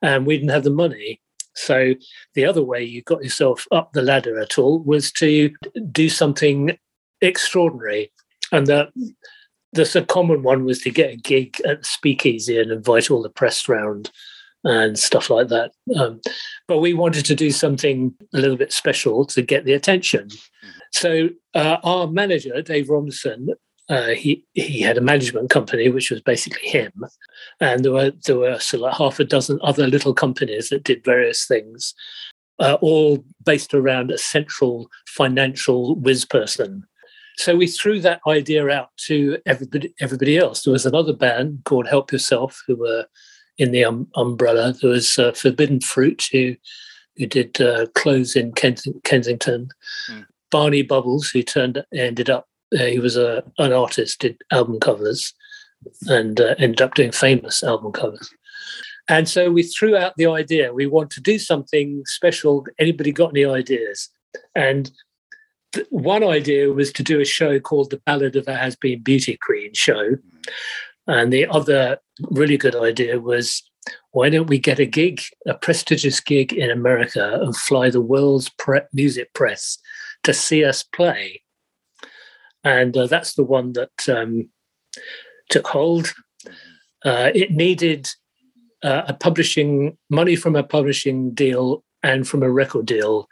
and we didn't have the money. So the other way you got yourself up the ladder at all was to do something extraordinary. And the, the common one was to get a gig at the speakeasy and invite all the press round and stuff like that. Um, but we wanted to do something a little bit special to get the attention. So uh, our manager, Dave Robinson, uh, he he had a management company which was basically him, and there were there were sort of like half a dozen other little companies that did various things, uh, all based around a central financial whiz person. So we threw that idea out to everybody everybody else. There was another band called Help Yourself who were in the um, umbrella. There was uh, Forbidden Fruit who who did uh, clothes in Kens- Kensington. Mm. Barney Bubbles who turned ended up uh, he was a an artist, did album covers, and uh, ended up doing famous album covers. And so we threw out the idea we want to do something special. Anybody got any ideas? And th- one idea was to do a show called The Ballad of a Has Been Beauty Queen show. And the other really good idea was why don't we get a gig, a prestigious gig in America, and fly the world's pre- music press to see us play? and uh, that's the one that um, took hold. Uh, it needed uh, a publishing money from a publishing deal and from a record deal.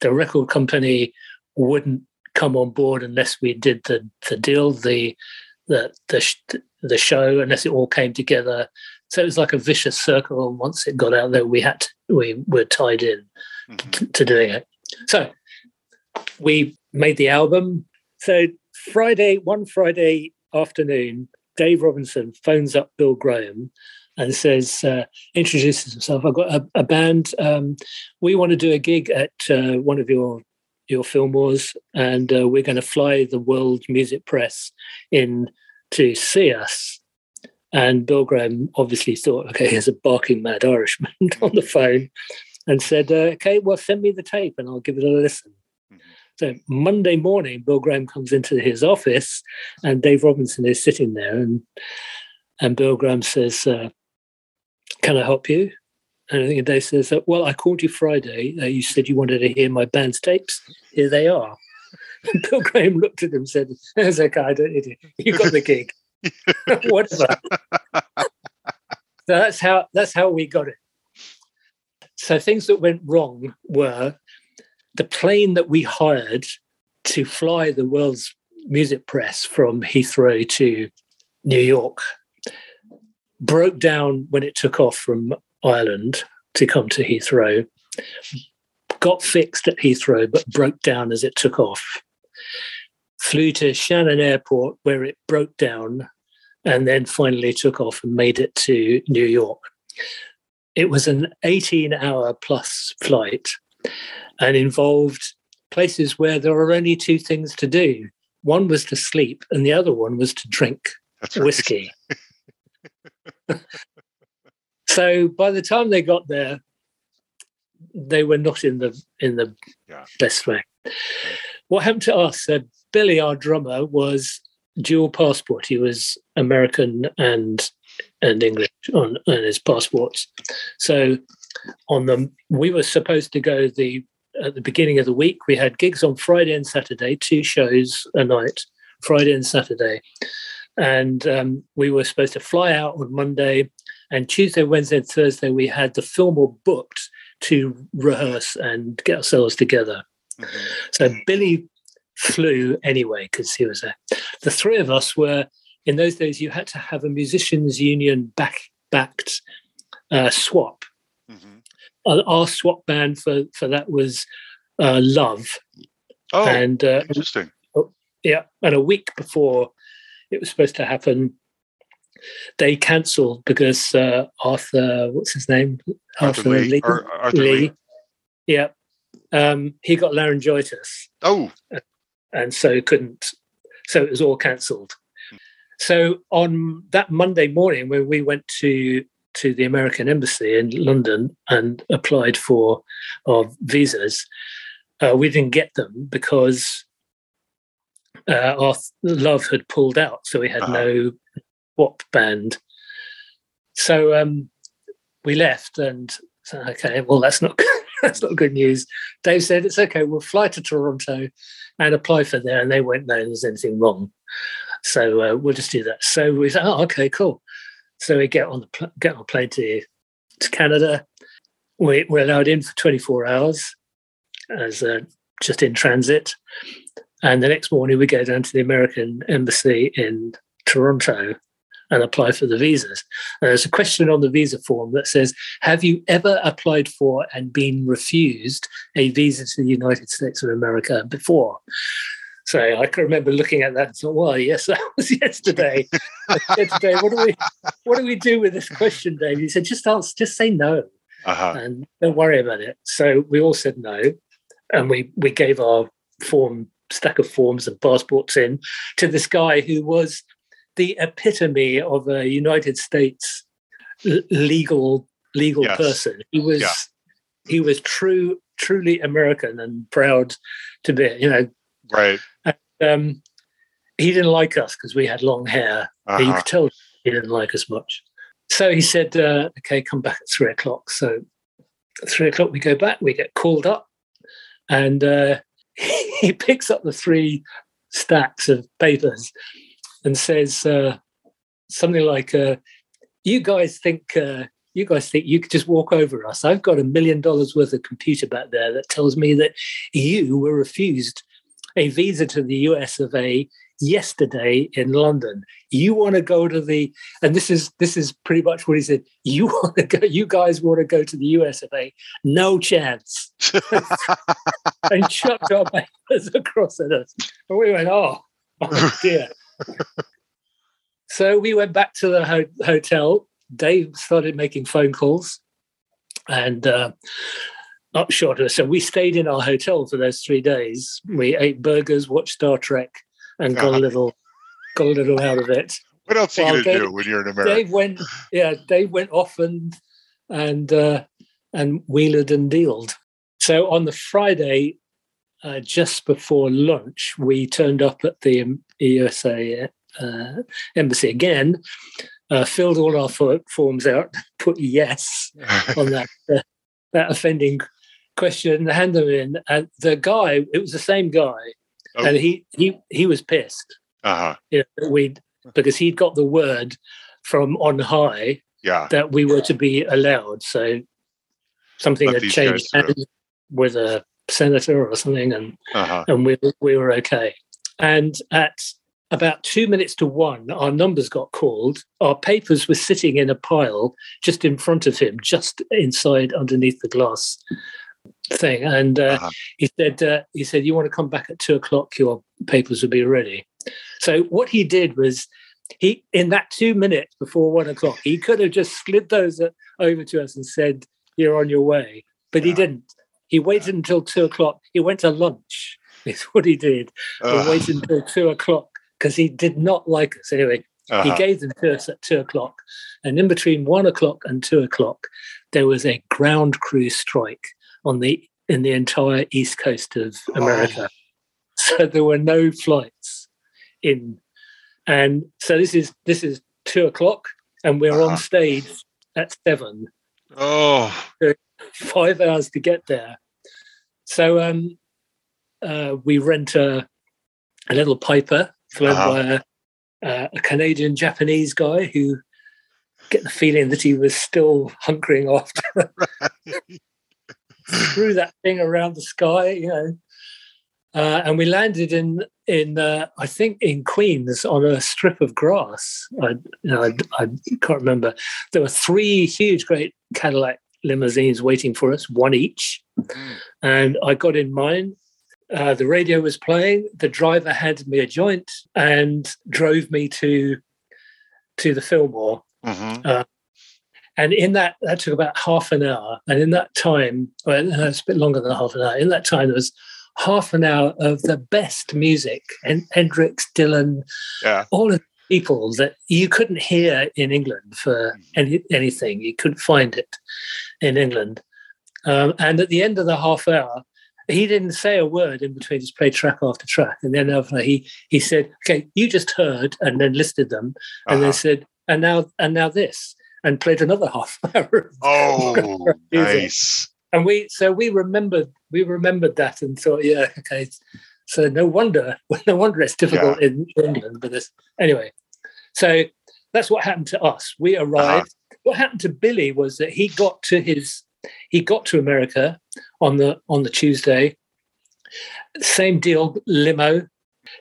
The record company wouldn't come on board unless we did the the deal, the the the, the show, unless it all came together. So it was like a vicious circle. And once it got out there, we had to, we were tied in Mhm. to, to doing it. So we made the album. So Friday, one Friday afternoon, Dave Robinson phones up Bill Graham and says, uh, introduces himself. I've got a, a band. Um, we want to do a gig at uh, one of your your Fillmores, and uh, we're going to fly the world music press in to see us. And Bill Graham obviously thought, okay, here's a barking mad Irishman [LAUGHS] on the phone, and said, uh, okay, well, send me the tape and I'll give it a listen. Mhm. So Monday morning, Bill Graham comes into his office, and Dave Robinson is sitting there, and and Bill Graham says, uh, "Can I help you?" And I think Dave says, uh, "Well, I called you Friday. Uh, you said you wanted to hear my band's tapes. Here they are." And [LAUGHS] Bill Graham looked at him and said, "It's okay. I don't need it. You got the gig. [LAUGHS] Whatever." so that's how that's how we got it. So things that went wrong were the plane that we hired to fly the world's music press from Heathrow to New York broke down when it took off from Ireland to come to Heathrow, got fixed at Heathrow, but broke down as it took off. Flew to Shannon Airport where it broke down and then finally took off and made it to New York. It was an 18 hour plus flight and involved places where there were only two things to do. One was to sleep, and the other one was to drink That's right. whiskey. [LAUGHS] so by the time they got there, they were not in the in the Yeah. best way. What happened to us? Uh, Billy, our drummer, was dual passport. He was American and and English on, on his passports. So on them. We were supposed to go the at the beginning of the week. We had gigs on Friday and Saturday, two shows a night, Friday and Saturday, and um, we were supposed to fly out on Monday. And Tuesday, Wednesday, and Thursday, we had the Fillmore booked to rehearse and get ourselves together. Mm-hmm. So Billy flew anyway because he was there. The three of us were in those days. You had to have a musicians' union back backed uh, swap. Mm-hmm. Uh, our swap band for for that was uh, Love. Oh, and uh, interesting. Oh, yeah, and a week before it was supposed to happen, they cancelled because uh, Arthur, what's his name? Arthur, Arthur Lee. Lee. Arthur Lee. Lee. Yeah, um, he got laryngitis. Oh, and so couldn't. So it was all cancelled. So on that Monday morning, when we went to to the American embassy in London and applied for our visas, uh, we didn't get them because uh, our love had pulled out, so we had uh-huh. no WAP band. So um, we left, and so, okay, well that's not [LAUGHS] that's not good news. Dave said it's okay. We'll fly to Toronto and apply for there, and they won't know there's anything wrong. So uh, we'll just do that. So we said, oh, okay, cool. So we get on the pl- get on plane to to Canada. We, we're allowed in for 24 hours as uh, just in transit, and the next morning we go down to the American embassy in Toronto and apply for the visas. And there's a question on the visa form that says, Have you ever applied for and been refused a visa to the United States of America before? So I can remember looking at that and thought, well, yes, [LAUGHS] that was yesterday. [LAUGHS] yesterday, what do we what do we do with this question, Dave? He said, just answer, just say no. Uh-huh. And don't worry about it. So we all said no. And we we gave our form stack of forms and passports in to this guy who was the epitome of a United States legal legal yes. person. He was yeah. he was true truly American and proud to be. You know, right. And, um, he didn't like us because we had long hair. Uh-huh. You could tell he didn't like us much. So he said, uh, "Okay, come back at three o'clock." So at three o'clock we go back. We get called up, and uh, [LAUGHS] he picks up the three stacks of papers and says uh, something like, uh, "You guys think uh, you guys think you could just walk over us? I've got a million dollars worth of computer back there that tells me that you were refused a visa to the US of A yesterday in London. You want to go to the and this is this is pretty much what he said. You [LAUGHS] want to go, you guys want to go to the US of A. No chance. [LAUGHS] and chucked our papers across at us. And we went, oh, oh dear so we went back to the ho- hotel. Dave started making phone calls and uh, upshot us. So we stayed in our hotel for those three days. We ate burgers, watched Star Trek, and got a little got a little out of it. What else are you gonna do when you're in America? Dave went, yeah, Dave went off and and uh, and wheeled and dealed. So on the Friday, uh, just before lunch, we turned up at the USA uh, embassy again, uh, filled all our forms out, [LAUGHS] put yes [LAUGHS] on that uh, that offending question, hand them in, and the guy, it was the same guy, oh. and he he he was pissed. Uh-huh. You know, we because he'd got the word from on high yeah. that we were to be allowed. So something Let had changed with a senator or something, and uh-huh. and we we were okay. And at about two minutes to one, our numbers got called. Our papers were sitting in a pile just in front of him, just inside underneath the glass thing. And uh, uh-huh. he said, uh, "He said you want to come back at two o'clock. Your papers will be ready." So what he did was he in that two minutes before one o'clock, he could have just slid those uh, over to us and said, "You're on your way," but yeah. he didn't. He waited until two o'clock. He went to lunch. [LAUGHS] Is what he did. Uh. He waited until two o'clock because he did not like us. Anyway, uh-huh. he gave them to us at two o'clock, and in between one o'clock and two o'clock, there was a ground crew strike on the in the entire east coast of America. Oh. [LAUGHS] So there were no flights in, and so this is this is two o'clock, and we're uh-huh. on stage at seven. Oh. five hours to get there. So um, uh, we rent a, a little Piper flown Uh-huh. by a, uh, a Canadian Japanese guy who get the feeling that he was still hunkering after [LAUGHS] threw that thing around the sky, you know. Uh, and we landed in in uh, I think in Queens on a strip of grass. I, you know, I, I can't remember. There were three huge, great Cadillac limousines waiting for us, one each, and I got in mine. Uh, the radio was playing. The driver handed me a joint and drove me to to the Fillmore. Mhm. And in that, that took about half an hour. And in that time, well, it's a bit longer than half an hour. In that time, there was half an hour of the best music and Hendrix, Dylan, Yeah. all of people that you couldn't hear in England for any, anything. You couldn't find it in England. Um, and at the end of the half hour, he didn't say a word in between, just played track after track. And then after he he said, "Okay, you just heard," and then listed them, and Uh-huh. then said, "And now, and now this," and played another [LAUGHS] half hour. Oh, [LAUGHS] nice. And we so we remembered we remembered that and thought, yeah, okay. So no wonder [LAUGHS] no wonder it's difficult in England. But this anyway. So that's what happened to us. We arrived. What happened to Billy was that he got to his he got to America on the on the Tuesday. Same deal, limo,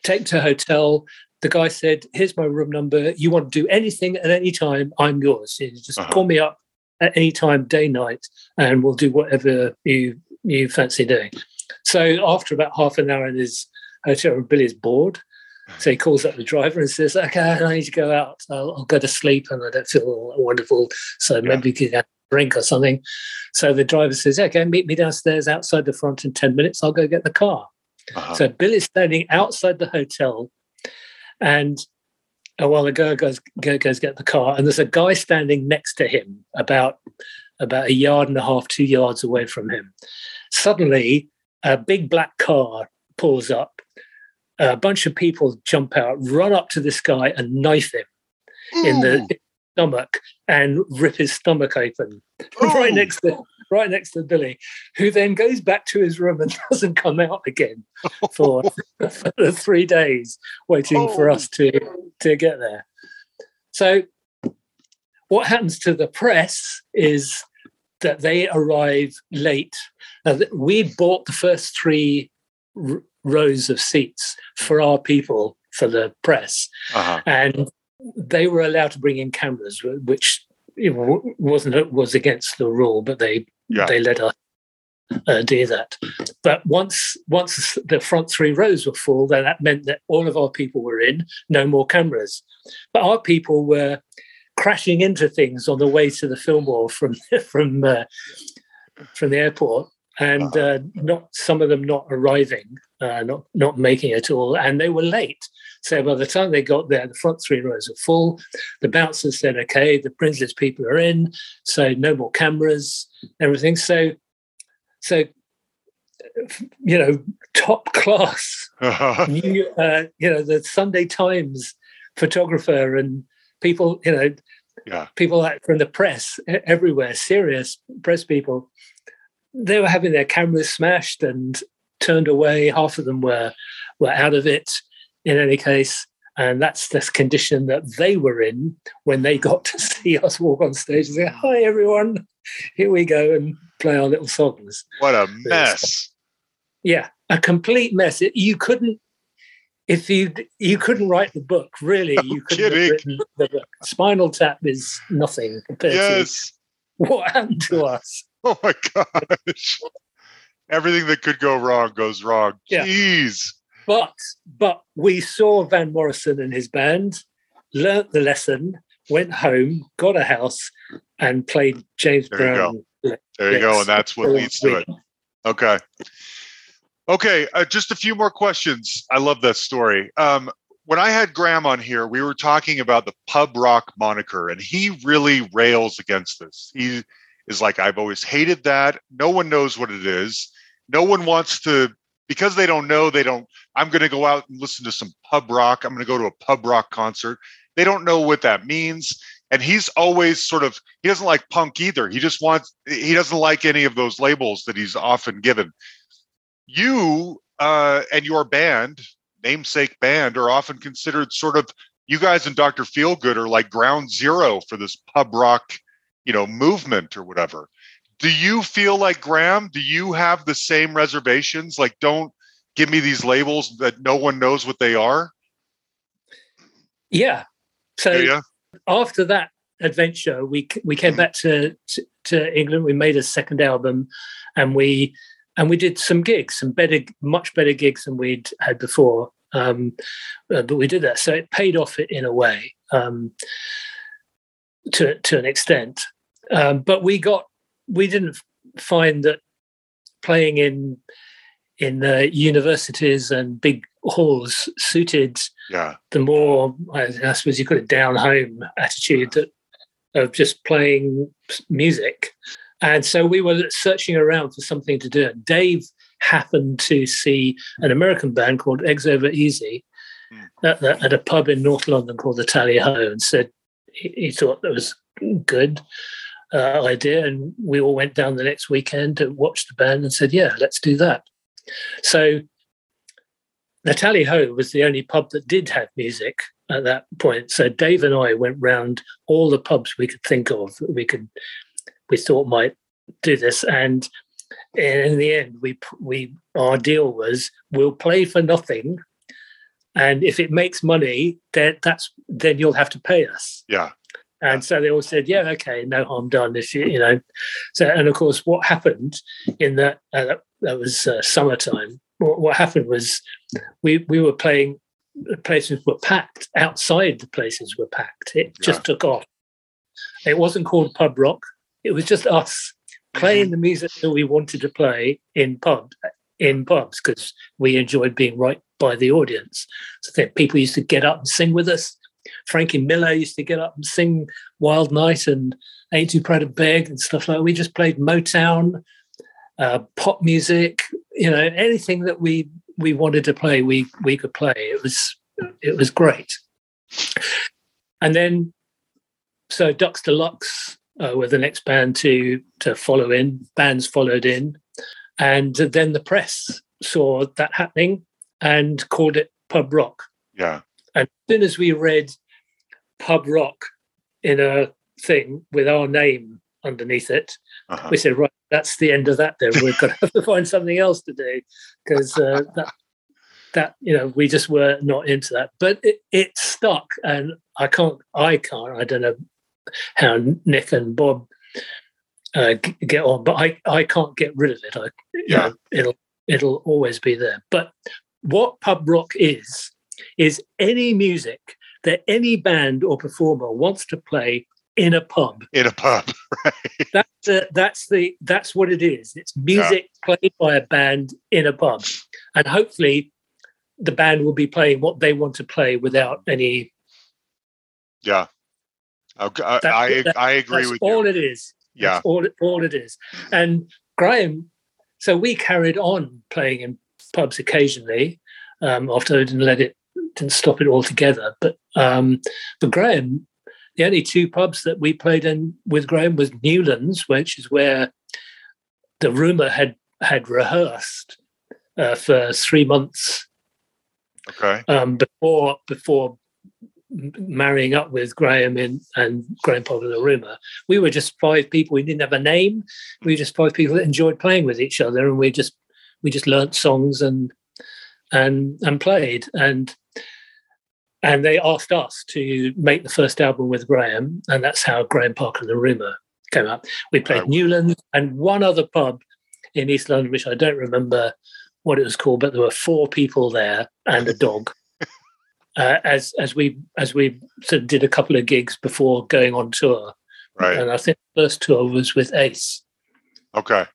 take to hotel. The guy said, "Here's my room number. You want to do anything at any time? I'm yours. You just Uh-huh. call me up at any time, day, night, and we'll do whatever you you fancy doing." So after about half an hour in his hotel room, Billy's bored. So he calls up the driver and says, "Okay, I need to go out. I'll, I'll go to sleep, and I don't feel wonderful. So maybe you can have a drink or something." So the driver says, "Okay, meet me downstairs outside the front in ten minutes. I'll go get the car." Uh-huh. So Billy's standing outside the hotel, and a while ago goes go, goes get the car, and there's a guy standing next to him, about about a yard and a half, two yards away from him. Suddenly, a big black car pulls up. A bunch of people jump out, run up to this guy, and knife him in the mm. stomach and rip his stomach open [LAUGHS] right oh. next to right next to Billy, who then goes back to his room and [LAUGHS] doesn't come out again for, [LAUGHS] for the three days waiting for Oh. us to to get there. So what happens to the press is that they arrive late. Now, we bought the first three rows of seats for our people for the press Uh-huh. and they were allowed to bring in cameras, which wasn't was against the rule, but they Yeah. they let us uh, do that. But once once the front three rows were full, then that meant that all of our people were in, no more cameras. But our people were crashing into things on the way to the film Fillmore from [LAUGHS] from uh, from the airport, and uh, not some of them not arriving, uh, not not making it all, and they were late. So by the time they got there, the front three rows were full. The bouncers said, "Okay, the Prince's people are in, so no more cameras, everything." So, so you know, top class Uh-huh. [LAUGHS] new, uh, you know, the Sunday Times photographer and people, you know, Yeah. people like from the press everywhere, serious press people, they were having their cameras smashed and turned away. Half of them were were out of it. In any case, and that's the condition that they were in when they [LAUGHS] got to see us walk on stage and say, "Hi, everyone, here we go," and play our little songs What a mess. yeah a complete mess you couldn't if you you couldn't write the book really you couldn't have written the book spinal tap is nothing compared Yes. to what happened to us [LAUGHS] Oh my gosh. Everything that could go wrong goes wrong. Yeah. Jeez. but but we saw van morrison and his band learnt the lesson went home got a house and played james There you brown There you go. And that's what leads to it. Okay. Okay. Uh, just a few more questions. I love that story. Um, when I had Graham on here, we were talking about the pub rock moniker, and he really rails against this. He is like, I've always hated that. No one knows what it is. No one wants to, because they don't know, they don't. I'm going to go out and listen to some pub rock. I'm going to go to a pub rock concert. They don't know what that means. and he's always sort of he doesn't like punk either. He just wants he doesn't like any of those labels that he's often given. You uh, and your band, namesake band, are often considered sort of you guys and Dr. Feelgood are like ground zero for this pub rock, you know, movement or whatever. Do you feel like Graham? Do you have the same reservations? Like, don't give me these labels that no one knows what they are. Yeah. So yeah after that adventure, we we came back to, to, to England. We made a second album, and we and we did some gigs, some better, much better gigs than we'd had before. Um, uh, but we did that, so it paid off in a way um, to to an extent. Um, but we got we didn't find that playing in in uh, universities and big halls suited yeah. the more I, suppose you call it down home attitude that, of just playing music. And so we were searching around for something to do. Dave happened to see an American band called Eggs Over Easy mm. at, the, at, a pub in North London called the Tally Ho and said he, he thought that was good uh, idea. And we all went down the next weekend to watch the band and said, yeah, let's do that. So the Tally Ho was the only pub that did have music at that point. So Dave and I went round all the pubs we could think of that we could we thought might do this, and in the end, we we our deal was we'll play for nothing, and if it makes money, then that's then you'll have to pay us. Yeah. And so they all said, "Yeah, okay, no harm done." If you, you know, so and of course, what happened in that uh, that was uh, summertime what, what happened was we we were playing places were packed outside the places were packed it just yeah. took off it wasn't called pub rock it was just us playing mm-hmm. the music that we wanted to play in pub in pubs because we enjoyed being right by the audience so that people used to get up and sing with us frankie miller used to get up and sing wild night and ain't too proud to beg and stuff like that we just played motown uh, pop music, you know, anything that we we wanted to play, we we could play. It was it was great. And then, so Ducks Deluxe uh, were the next band to to follow in. Bands followed in, and then the press saw that happening and called it pub rock. Yeah. And as soon as we read pub rock in a thing with our name underneath it, uh-huh. we said, right, that's the end of that. Then we're going to have [LAUGHS] to find something else to do because uh, that that you know we just were not into that. But it, it stuck, and I can't. I can't. I don't know how Nick and Bob uh, get on, but I I can't get rid of it. I yeah, know, it'll it'll always be there. But what pub rock is is any music that any band or performer wants to play in a pub. In a pub, [LAUGHS] right? That's uh, that's the that's what it is. It's music yeah. played by a band in a pub, and hopefully, the band will be playing what they want to play without any. Yeah, okay. I I, I agree with all you. it is. Yeah, that's all all it is. And Graham, so we carried on playing in pubs occasionally um, after I didn't let it didn't stop it altogether. But um, but Graham the only two pubs that we played in with Graham was Newlands, which is where the Rumour had had rehearsed uh, for three months. Okay. Um, before before marrying up with Graham in, and Graham Pub and the Rumour, we were just five people. We didn't have a name. We were just five people that enjoyed playing with each other, and we just we just learnt songs and and and played. And and they asked us to make the first album with Graham, and that's how Graham Parker and the Rumour came up. We played oh. Newlands and one other pub in East London, which I don't remember what it was called, but there were four people there and a dog. Uh, as as we as we sort of did a couple of gigs before going on tour, right? And I think the first tour was with Ace. Okay,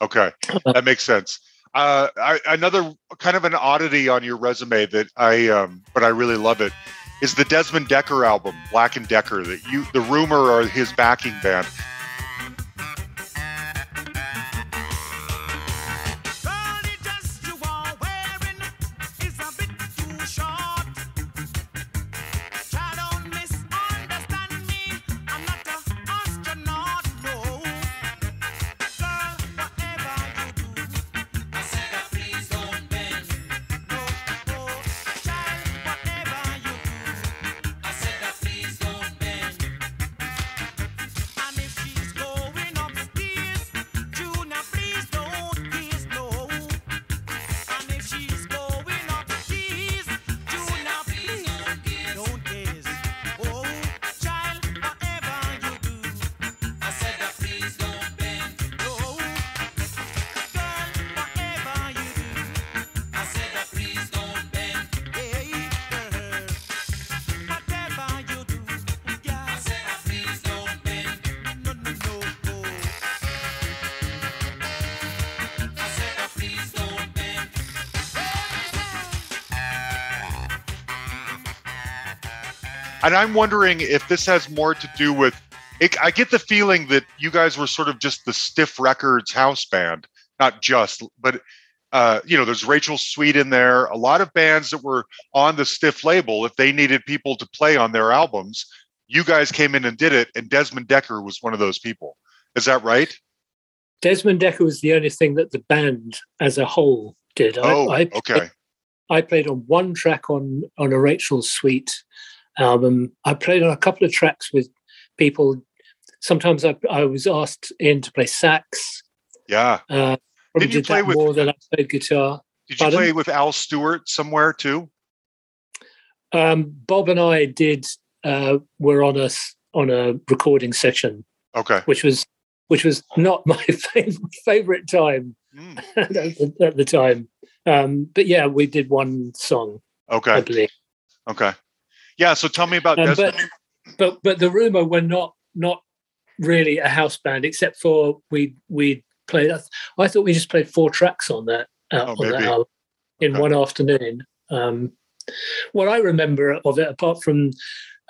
okay, uh, that makes sense. Uh, I, another kind of an oddity on your resume that I, um, but I really love it, is the Desmond Dekker album, Black and Dekker. That you, the Rumour, are his backing band. And I'm wondering if this has more to do with. It, I get the feeling that you guys were sort of just the Stiff Records house band, not just, but uh, you know, there's Rachel Sweet in there. A lot of bands that were on the Stiff label, if they needed people to play on their albums, you guys came in and did it. And Desmond Dekker was one of those people. Is that right? Desmond Dekker was the only thing that the band as a whole did. Oh, I, I okay. Played, I played on one track on on a Rachel Sweet album. I played on a couple of tracks with people. Sometimes I, I was asked in to play sax. Yeah. Uh, Did you did play with- more than I played guitar. Did you Pardon? play with Al Stewart somewhere too? Um, Bob and I did uh, were on a on a recording session, Okay. which was which was not my [LAUGHS] favorite favorite time Mm, [LAUGHS] at, the, at the time. Um, but yeah, we did one song, Okay. I believe. Okay. Yeah. So tell me about Um, Desmond. but but but the Rumour were not not really a house band, except for we we played. I thought we just played four tracks on that uh, Oh, on that album in Okay. one afternoon. Um, what I remember of it, apart from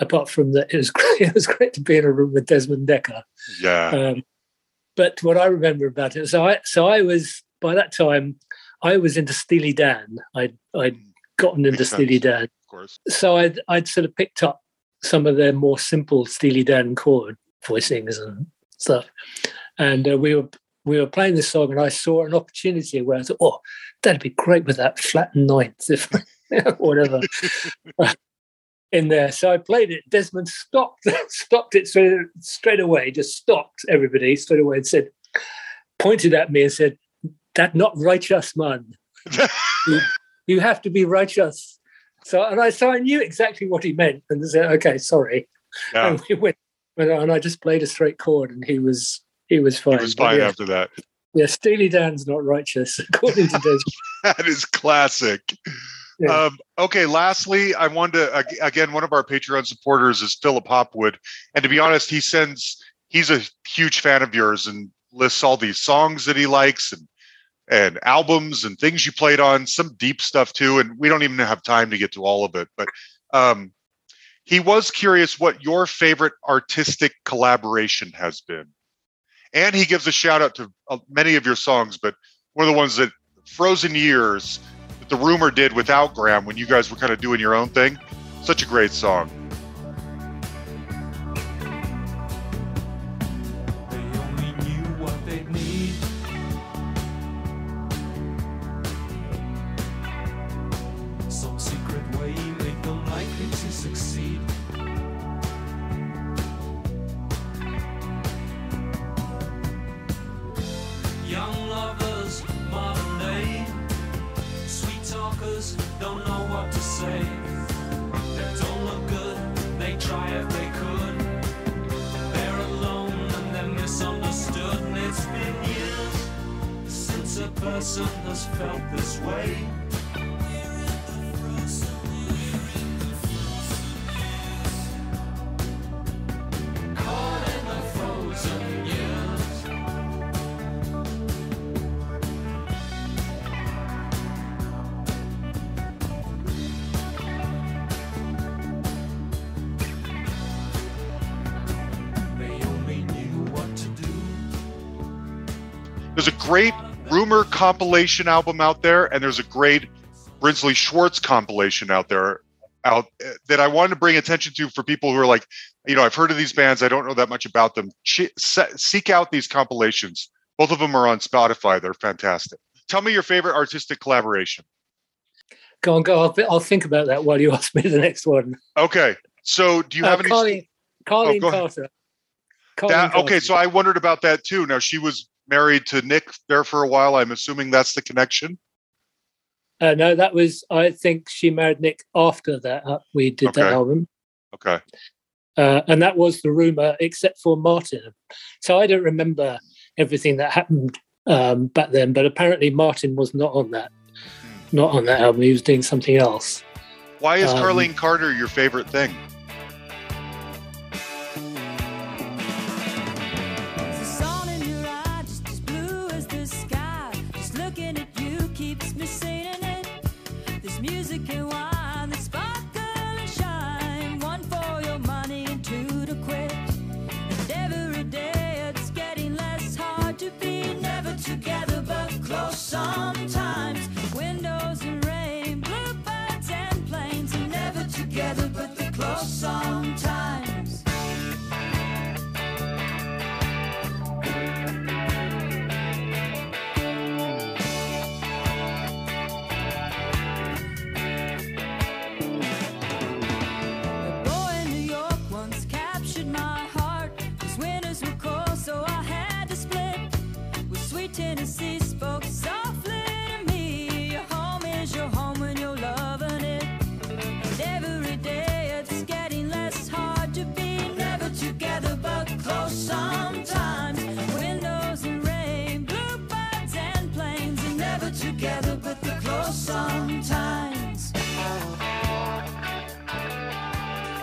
apart from that, it was [LAUGHS] great. It was great to be in a room with Desmond Dekker. yeah. Um, but what I remember about it, so I so I was by that time I was into Steely Dan. I'd I'd gotten into Steely. Dan course. so I'd I'd sort of picked up some of their more simple Steely Dan chord voicings and stuff, and uh, we were we were playing this song, and I saw an opportunity where I thought, oh, that'd be great with that flat ninth, if [LAUGHS] whatever. [LAUGHS] In there, so I played it. Desmond stopped, [LAUGHS] stopped it straight, straight away. Just stopped everybody straight away and said, pointed at me and said, "That not righteous, man. you, you have to be righteous." So, and I so I knew exactly what he meant, and said, "Okay, sorry." Yeah. And we went, and I just played a straight chord, and he was he was fine. He was fine yeah, after that. yeah, Steely Dan's not righteous, [LAUGHS] according to Desmond. [LAUGHS] That is classic. Yeah. Um, okay, lastly, I wanted to again, one of our Patreon supporters is Philip Hopwood. And to be honest, he sends he's a huge fan of yours and lists all these songs that he likes and and albums and things you played on, some deep stuff too. And we don't even have time to get to all of it. But um he was curious what your favorite artistic collaboration has been. And he gives a shout out to uh, many of your songs, but one of the ones that Frozen Years that the Rumour did without Graham when you guys were kind of doing your own thing. Such a great song. Compilation album out there, and there's a great Brinsley Schwarz compilation out there out that I wanted to bring attention to for people who are like, you know, I've heard of these bands, I don't know that much about them. Che- se- seek out these compilations. Both of them are on Spotify. They're fantastic. Tell me your favorite artistic collaboration. Go on, go. I'll, th- I'll think about that while you [LAUGHS] ask me the next one. Okay, so do you Uh, have any? Carlene, Carlene Oh. Carter. That, okay, so I wondered about that too. Now she was married to Nick there for a while. I'm assuming that's the connection. Uh, no, that was. I think she married Nick after that. Uh, we did that album, Okay. uh, and that was the Rumour, except for Martin. So I don't remember everything that happened um, back then. But apparently, Martin was not on that. Not on that album. He was doing something else. Why is Um, Carlene Carter your favorite thing?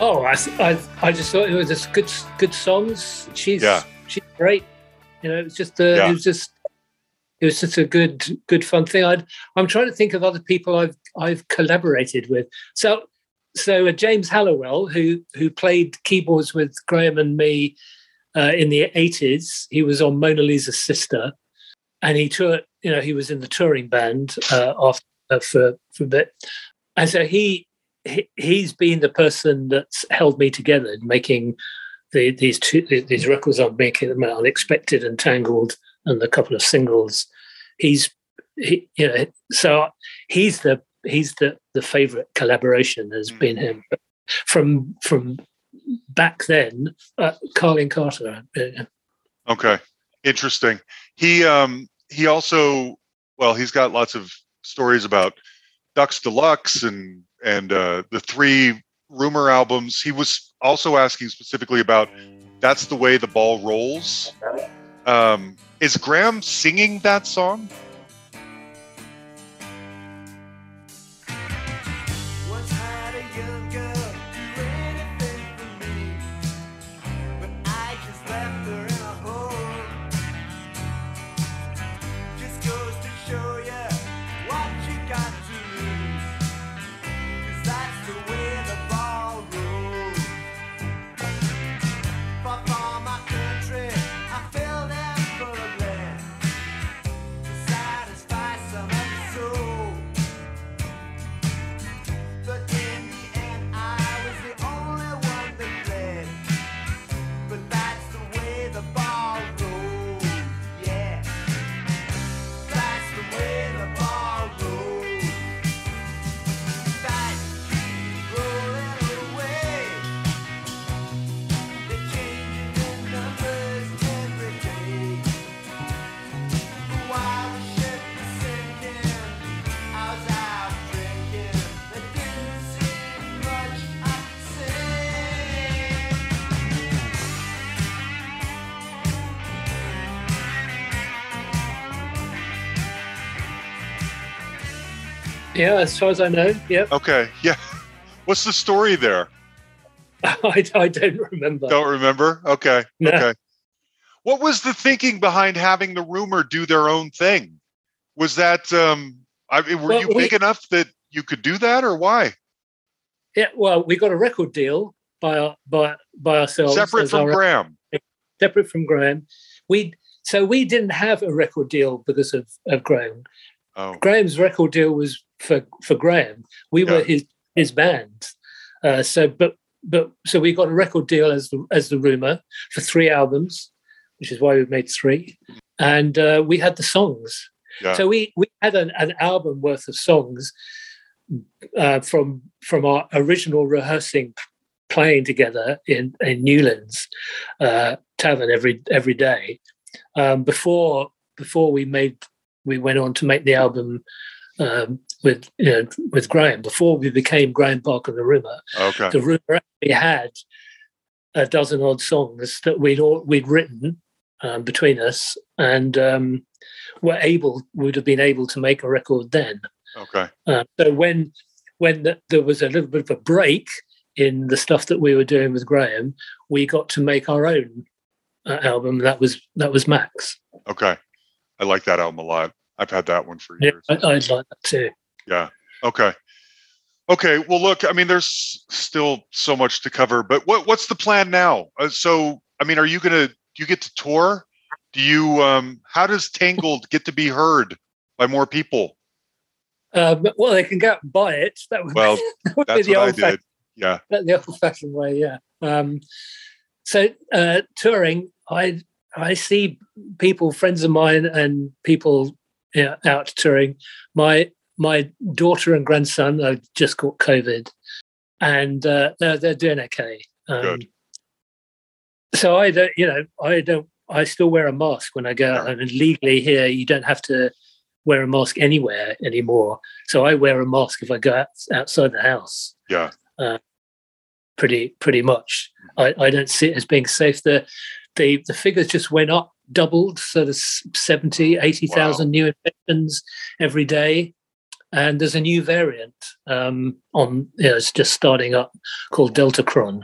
Oh, I, I, I just thought it was just good, good songs. She's, Yeah. she's great. You know, it was just, uh, Yeah. it was just, it was just a good, good fun thing. I'd, I'm trying to think of other people I've, I've collaborated with. So, so uh, James Hallawell, who, who played keyboards with Graham and me uh, in the 80s, he was on Mona Lisa's sister, and he toured. You know, he was in the touring band uh, after uh, for for a bit, and so he he, he's been the person that's held me together in making the, these two these records I'm making them unexpected and tangled and a couple of singles. He's he, you know so he's the he's the the favorite collaboration has Mm. been him from from back then. Uh, Carlene Carter. Okay. Interesting. He um he also well, he's got lots of stories about Ducks Deluxe and and uh the three Rumour albums. He was also asking specifically about that's the way the ball rolls. Um is Graham singing that song? Yeah, as far as I know. Yep. Okay. Yeah. [LAUGHS] What's the story there? [LAUGHS] I, I don't remember. Don't remember? Okay. No. Okay. What was the thinking behind having the Rumour do their own thing? Was that um I mean, were Well, you we- big enough that you could do that or why? Yeah, well, we got a record deal by our, by by ourselves, Separate from our- Graham. separate from Graham. We so we didn't have a record deal because of, of Graham. Oh. Graham's record deal was for for Graham. We were his his band. Uh, so, but but so we got a record deal as the as the Rumour for three albums, which is why we made three, and uh, we had the songs. Yeah. So we we had an, an album worth of songs uh, from from our original rehearsing playing together in in Newlands uh, tavern every every day um, before before we made we went on to make the album um, with you know with Graham before we became Graham Park and the Rumour. Okay. The Rumour actually had a dozen odd songs that we'd all, we'd written um, between us and um, were able would have been able to make a record then. Okay. Uh, so when when the, there was a little bit of a break in the stuff that we were doing with Graham, we got to make our own uh, album. That was that was Max. Okay. I like that album a lot. I've had that one for Yeah, years. I, I'd like that too. Yeah. Okay. Okay. Well, look. I mean, there's still so much to cover, but what what's the plan now? Uh, so, I mean, are you gonna do you get to tour? Do you? um How does Tangled get to be heard by more people? Um, well, they can go out and buy it. That would, Well, [LAUGHS] that would be the old did. Yeah. the old-fashioned way. Yeah. Um, so uh, touring, I I see people, friends of mine, and people know, out touring. My my daughter and grandson have just caught COVID, and uh, they're they're doing okay. Um, Good. So I don't, you know, I don't. I still wear a mask when I go out, and legally here you don't have to wear a mask anywhere anymore. So I wear a mask if I go out, outside the house Yeah. pretty pretty much. I, I don't see it as being safe. The the the figures just went up, doubled, so there's 70, 80,000 new infections every day. And there's a new variant um, on, you know, it's just starting up called Deltacron.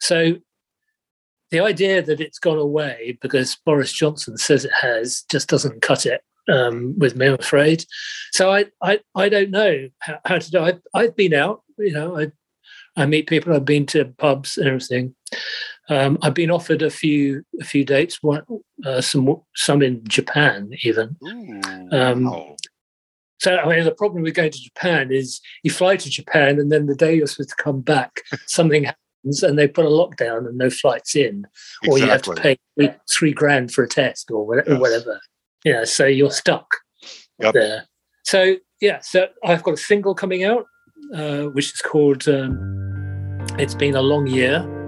So the idea that it's gone away because Boris Johnson says it has just doesn't cut it um, with me, I'm afraid. So I, I, I don't know how, how to do. I've, I've been out, you know, I I meet people. I've been to pubs and everything. Um, I've been offered a few a few dates. One, uh, some some in Japan even. Ooh, Um, wow. So I mean, the problem with going to Japan is you fly to Japan and then the day you're supposed to come back, [LAUGHS] something happens and they put a lockdown and no flights in, or you have to pay three, three grand for a test or whatever. Yes. whatever. Know, so you're stuck Yep. there. So yeah, so I've got a single coming out, uh, which is called um, "It's Been a Long Year."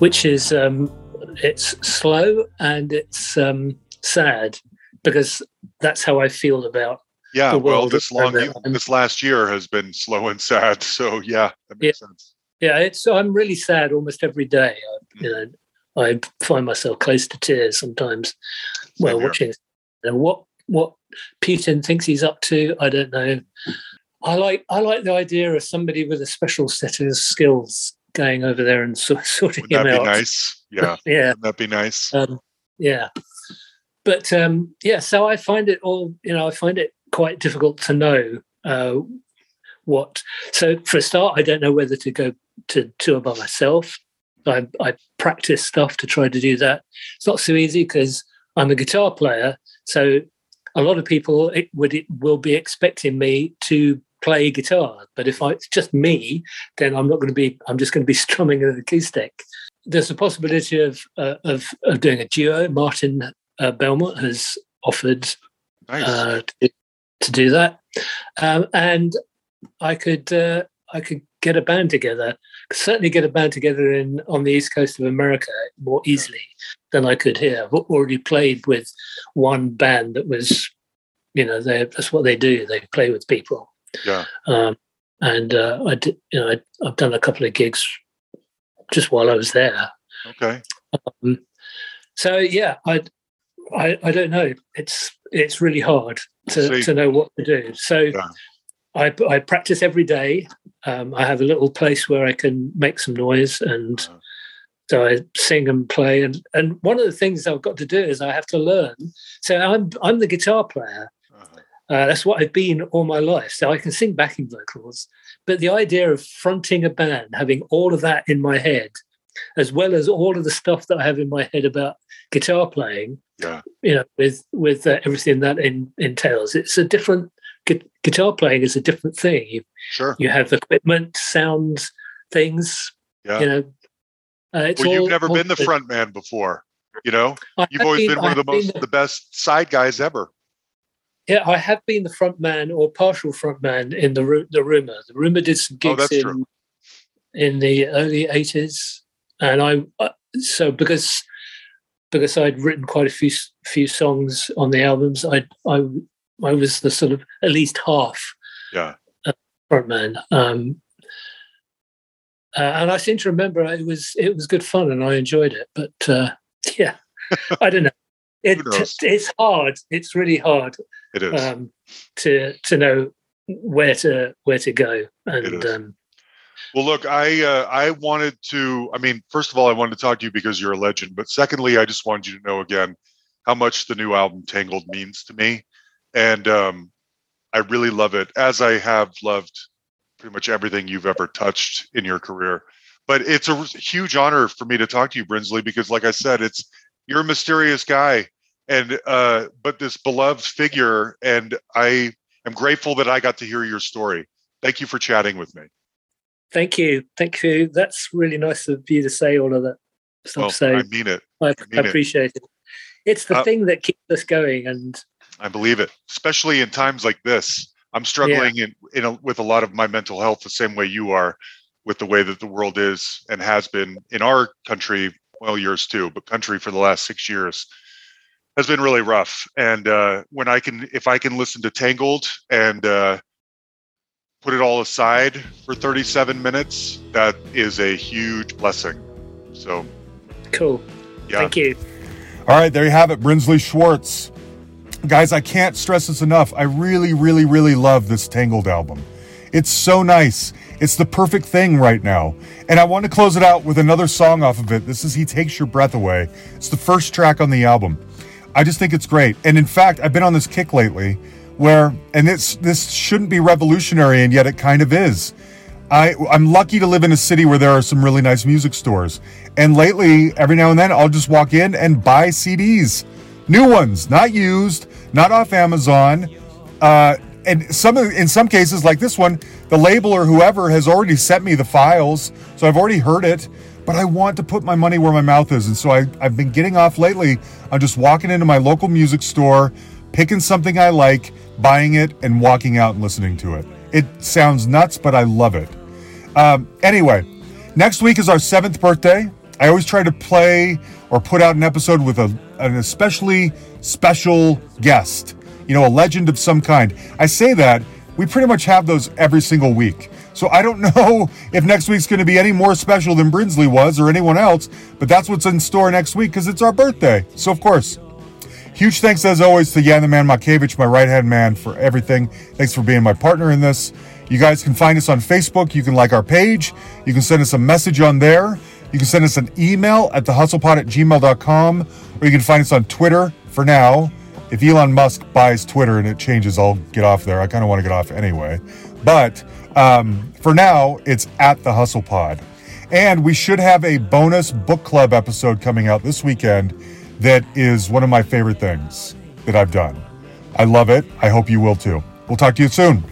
Which is um, it's slow and it's um, sad because that's how I feel about. yeah. the Well, world this long, and- this last year has been slow and sad. [LAUGHS] So yeah, that makes sense. Yeah, it's I'm really sad almost every day. I, you know, I find myself close to tears sometimes while Same here. watching. And what what Putin thinks he's up to, I don't know. I like I like the idea of somebody with a special set of skills going over there and sort [LAUGHS] sorting Wouldn't him that be nice? Yeah. [LAUGHS] Yeah, Wouldn't be nice? um, yeah but um yeah so i find it all you know i find it quite difficult to know uh what so for a start i don't know whether to go to tour by myself i i practice stuff to try to do that it's not so easy because i'm a guitar player so a lot of people it would it will be expecting me to play guitar but if I, it's just me then i'm not going to be i'm just going to be [LAUGHS] strumming an acoustic there's a possibility of uh, of, of doing a duo. Martin uh, Belmont has offered Nice. uh, to, to do that, um, and I could uh, I could get a band together. Certainly, get a band together in on the east coast of America more easily than I could here. I've already played with one band that was, you know, they that's what they do. They play with people. Yeah. Um, and uh, I did, you know, I, I've done a couple of gigs just while I was there. Okay. So yeah, I, I, I don't know. It's it's really hard to, See. to know what to do. So Yeah. I I practice every day. Um, I have a little place where I can make some noise, and Uh-huh. so I sing and play. And and one of the things I've got to do is I have to learn. So I'm I'm the guitar player. Uh, that's what I've been all my life. So I can sing backing vocals. But the idea of fronting a band, having all of that in my head, as well as all of the stuff that I have in my head about guitar playing, Yeah. you know, with with uh, everything that in, entails, it's a different gu- guitar playing is a different thing. You, Sure. you have equipment, sounds, things. Yeah. You know, uh, it's well, you've all- never all been the front man before. You know, I you've always been, I one of the been most, the best side guys ever. Yeah, I have been the front man or partial front man in the the Rumour. The Rumour did some Oh, gigs that's in true. in the early eighties, and I uh, so because because I'd written quite a few few songs on the albums, I I I was the sort of at least half Yeah. front man. Um, uh, and I seem to remember it was it was good fun and I enjoyed it. But uh, [LAUGHS] yeah, I don't know. [LAUGHS] It, it's hard. It's really hard It is. um, to to know where to where to go. And um, Well, look, I uh, I wanted to. I mean, first of all, I wanted to talk to you because you're a legend. But secondly, I just wanted you to know again how much the new album Tangled means to me, and um, I really love it, as I have loved pretty much everything you've ever touched in your career. But it's a huge honor for me to talk to you, Brinsley, because, like I said, it's you're a mysterious guy, and uh, but this beloved figure, and I am grateful that I got to hear your story. Thank you for chatting with me. thank you, thank you. That's really nice of you to say all of that stuff. So I mean it. I, mean I appreciate it. It's the Uh, thing that keeps us going, and I believe it, especially in times like this. I'm struggling in, in a, with a lot of my mental health the same way you are, with the way that the world is and has been in our country. Well, yours too, but country for the last six years has been really rough. And uh, when I can, if I can listen to Tangled and uh, put it all aside for 37 minutes, that is a huge blessing. So, cool. yeah. Thank you. All right, there you have it, Brinsley Schwarz. Guys, I can't stress this enough. I really, really, really love this Tangled album. It's so nice. It's the perfect thing right now. And I want to close it out with another song off of it. This is He Takes Your Breath Away. It's the first track on the album. I just think it's great. And in fact, I've been on this kick lately where, and this, this shouldn't be revolutionary, and yet it kind of is. I, I'm lucky to live in a city where there are some really nice music stores. And lately, every now and then, I'll just walk in and buy CDs. New ones, not used, not off Amazon. Uh, and some in some cases, like this one, the label or whoever has already sent me the files, so I've already heard it. But I want to put my money where my mouth is, and so I, I've been getting off lately on just walking into my local music store, picking something I like, buying it, and walking out and listening to it. It sounds nuts, but I love it. Um, anyway, next week is our seventh birthday. I always try to play or put out an episode with a, an especially special guest, you know, a legend of some kind. I say that we pretty much have those every single week. So I don't [LAUGHS] know if next week's going to be any more special than Brinsley was or anyone else, but that's what's in store next week because it's our birthday. So, of course, Huge thanks, as always, to Jan the Man Makevich, my right hand man, for everything. Thanks for being my partner in this. You guys can find us on Facebook. You can like our page. You can send us a message on there. You can send us an email at thehustlepod at gmail.com, or you can find us on Twitter for now. If Elon Musk buys Twitter and it changes, I'll get off there. I kind of want to get off anyway. But um, for now, it's at the Hustle Pod. And we should have a bonus book club episode coming out this weekend that is one of my favorite things that I've done. I love it. I hope you will too. We'll talk to you soon.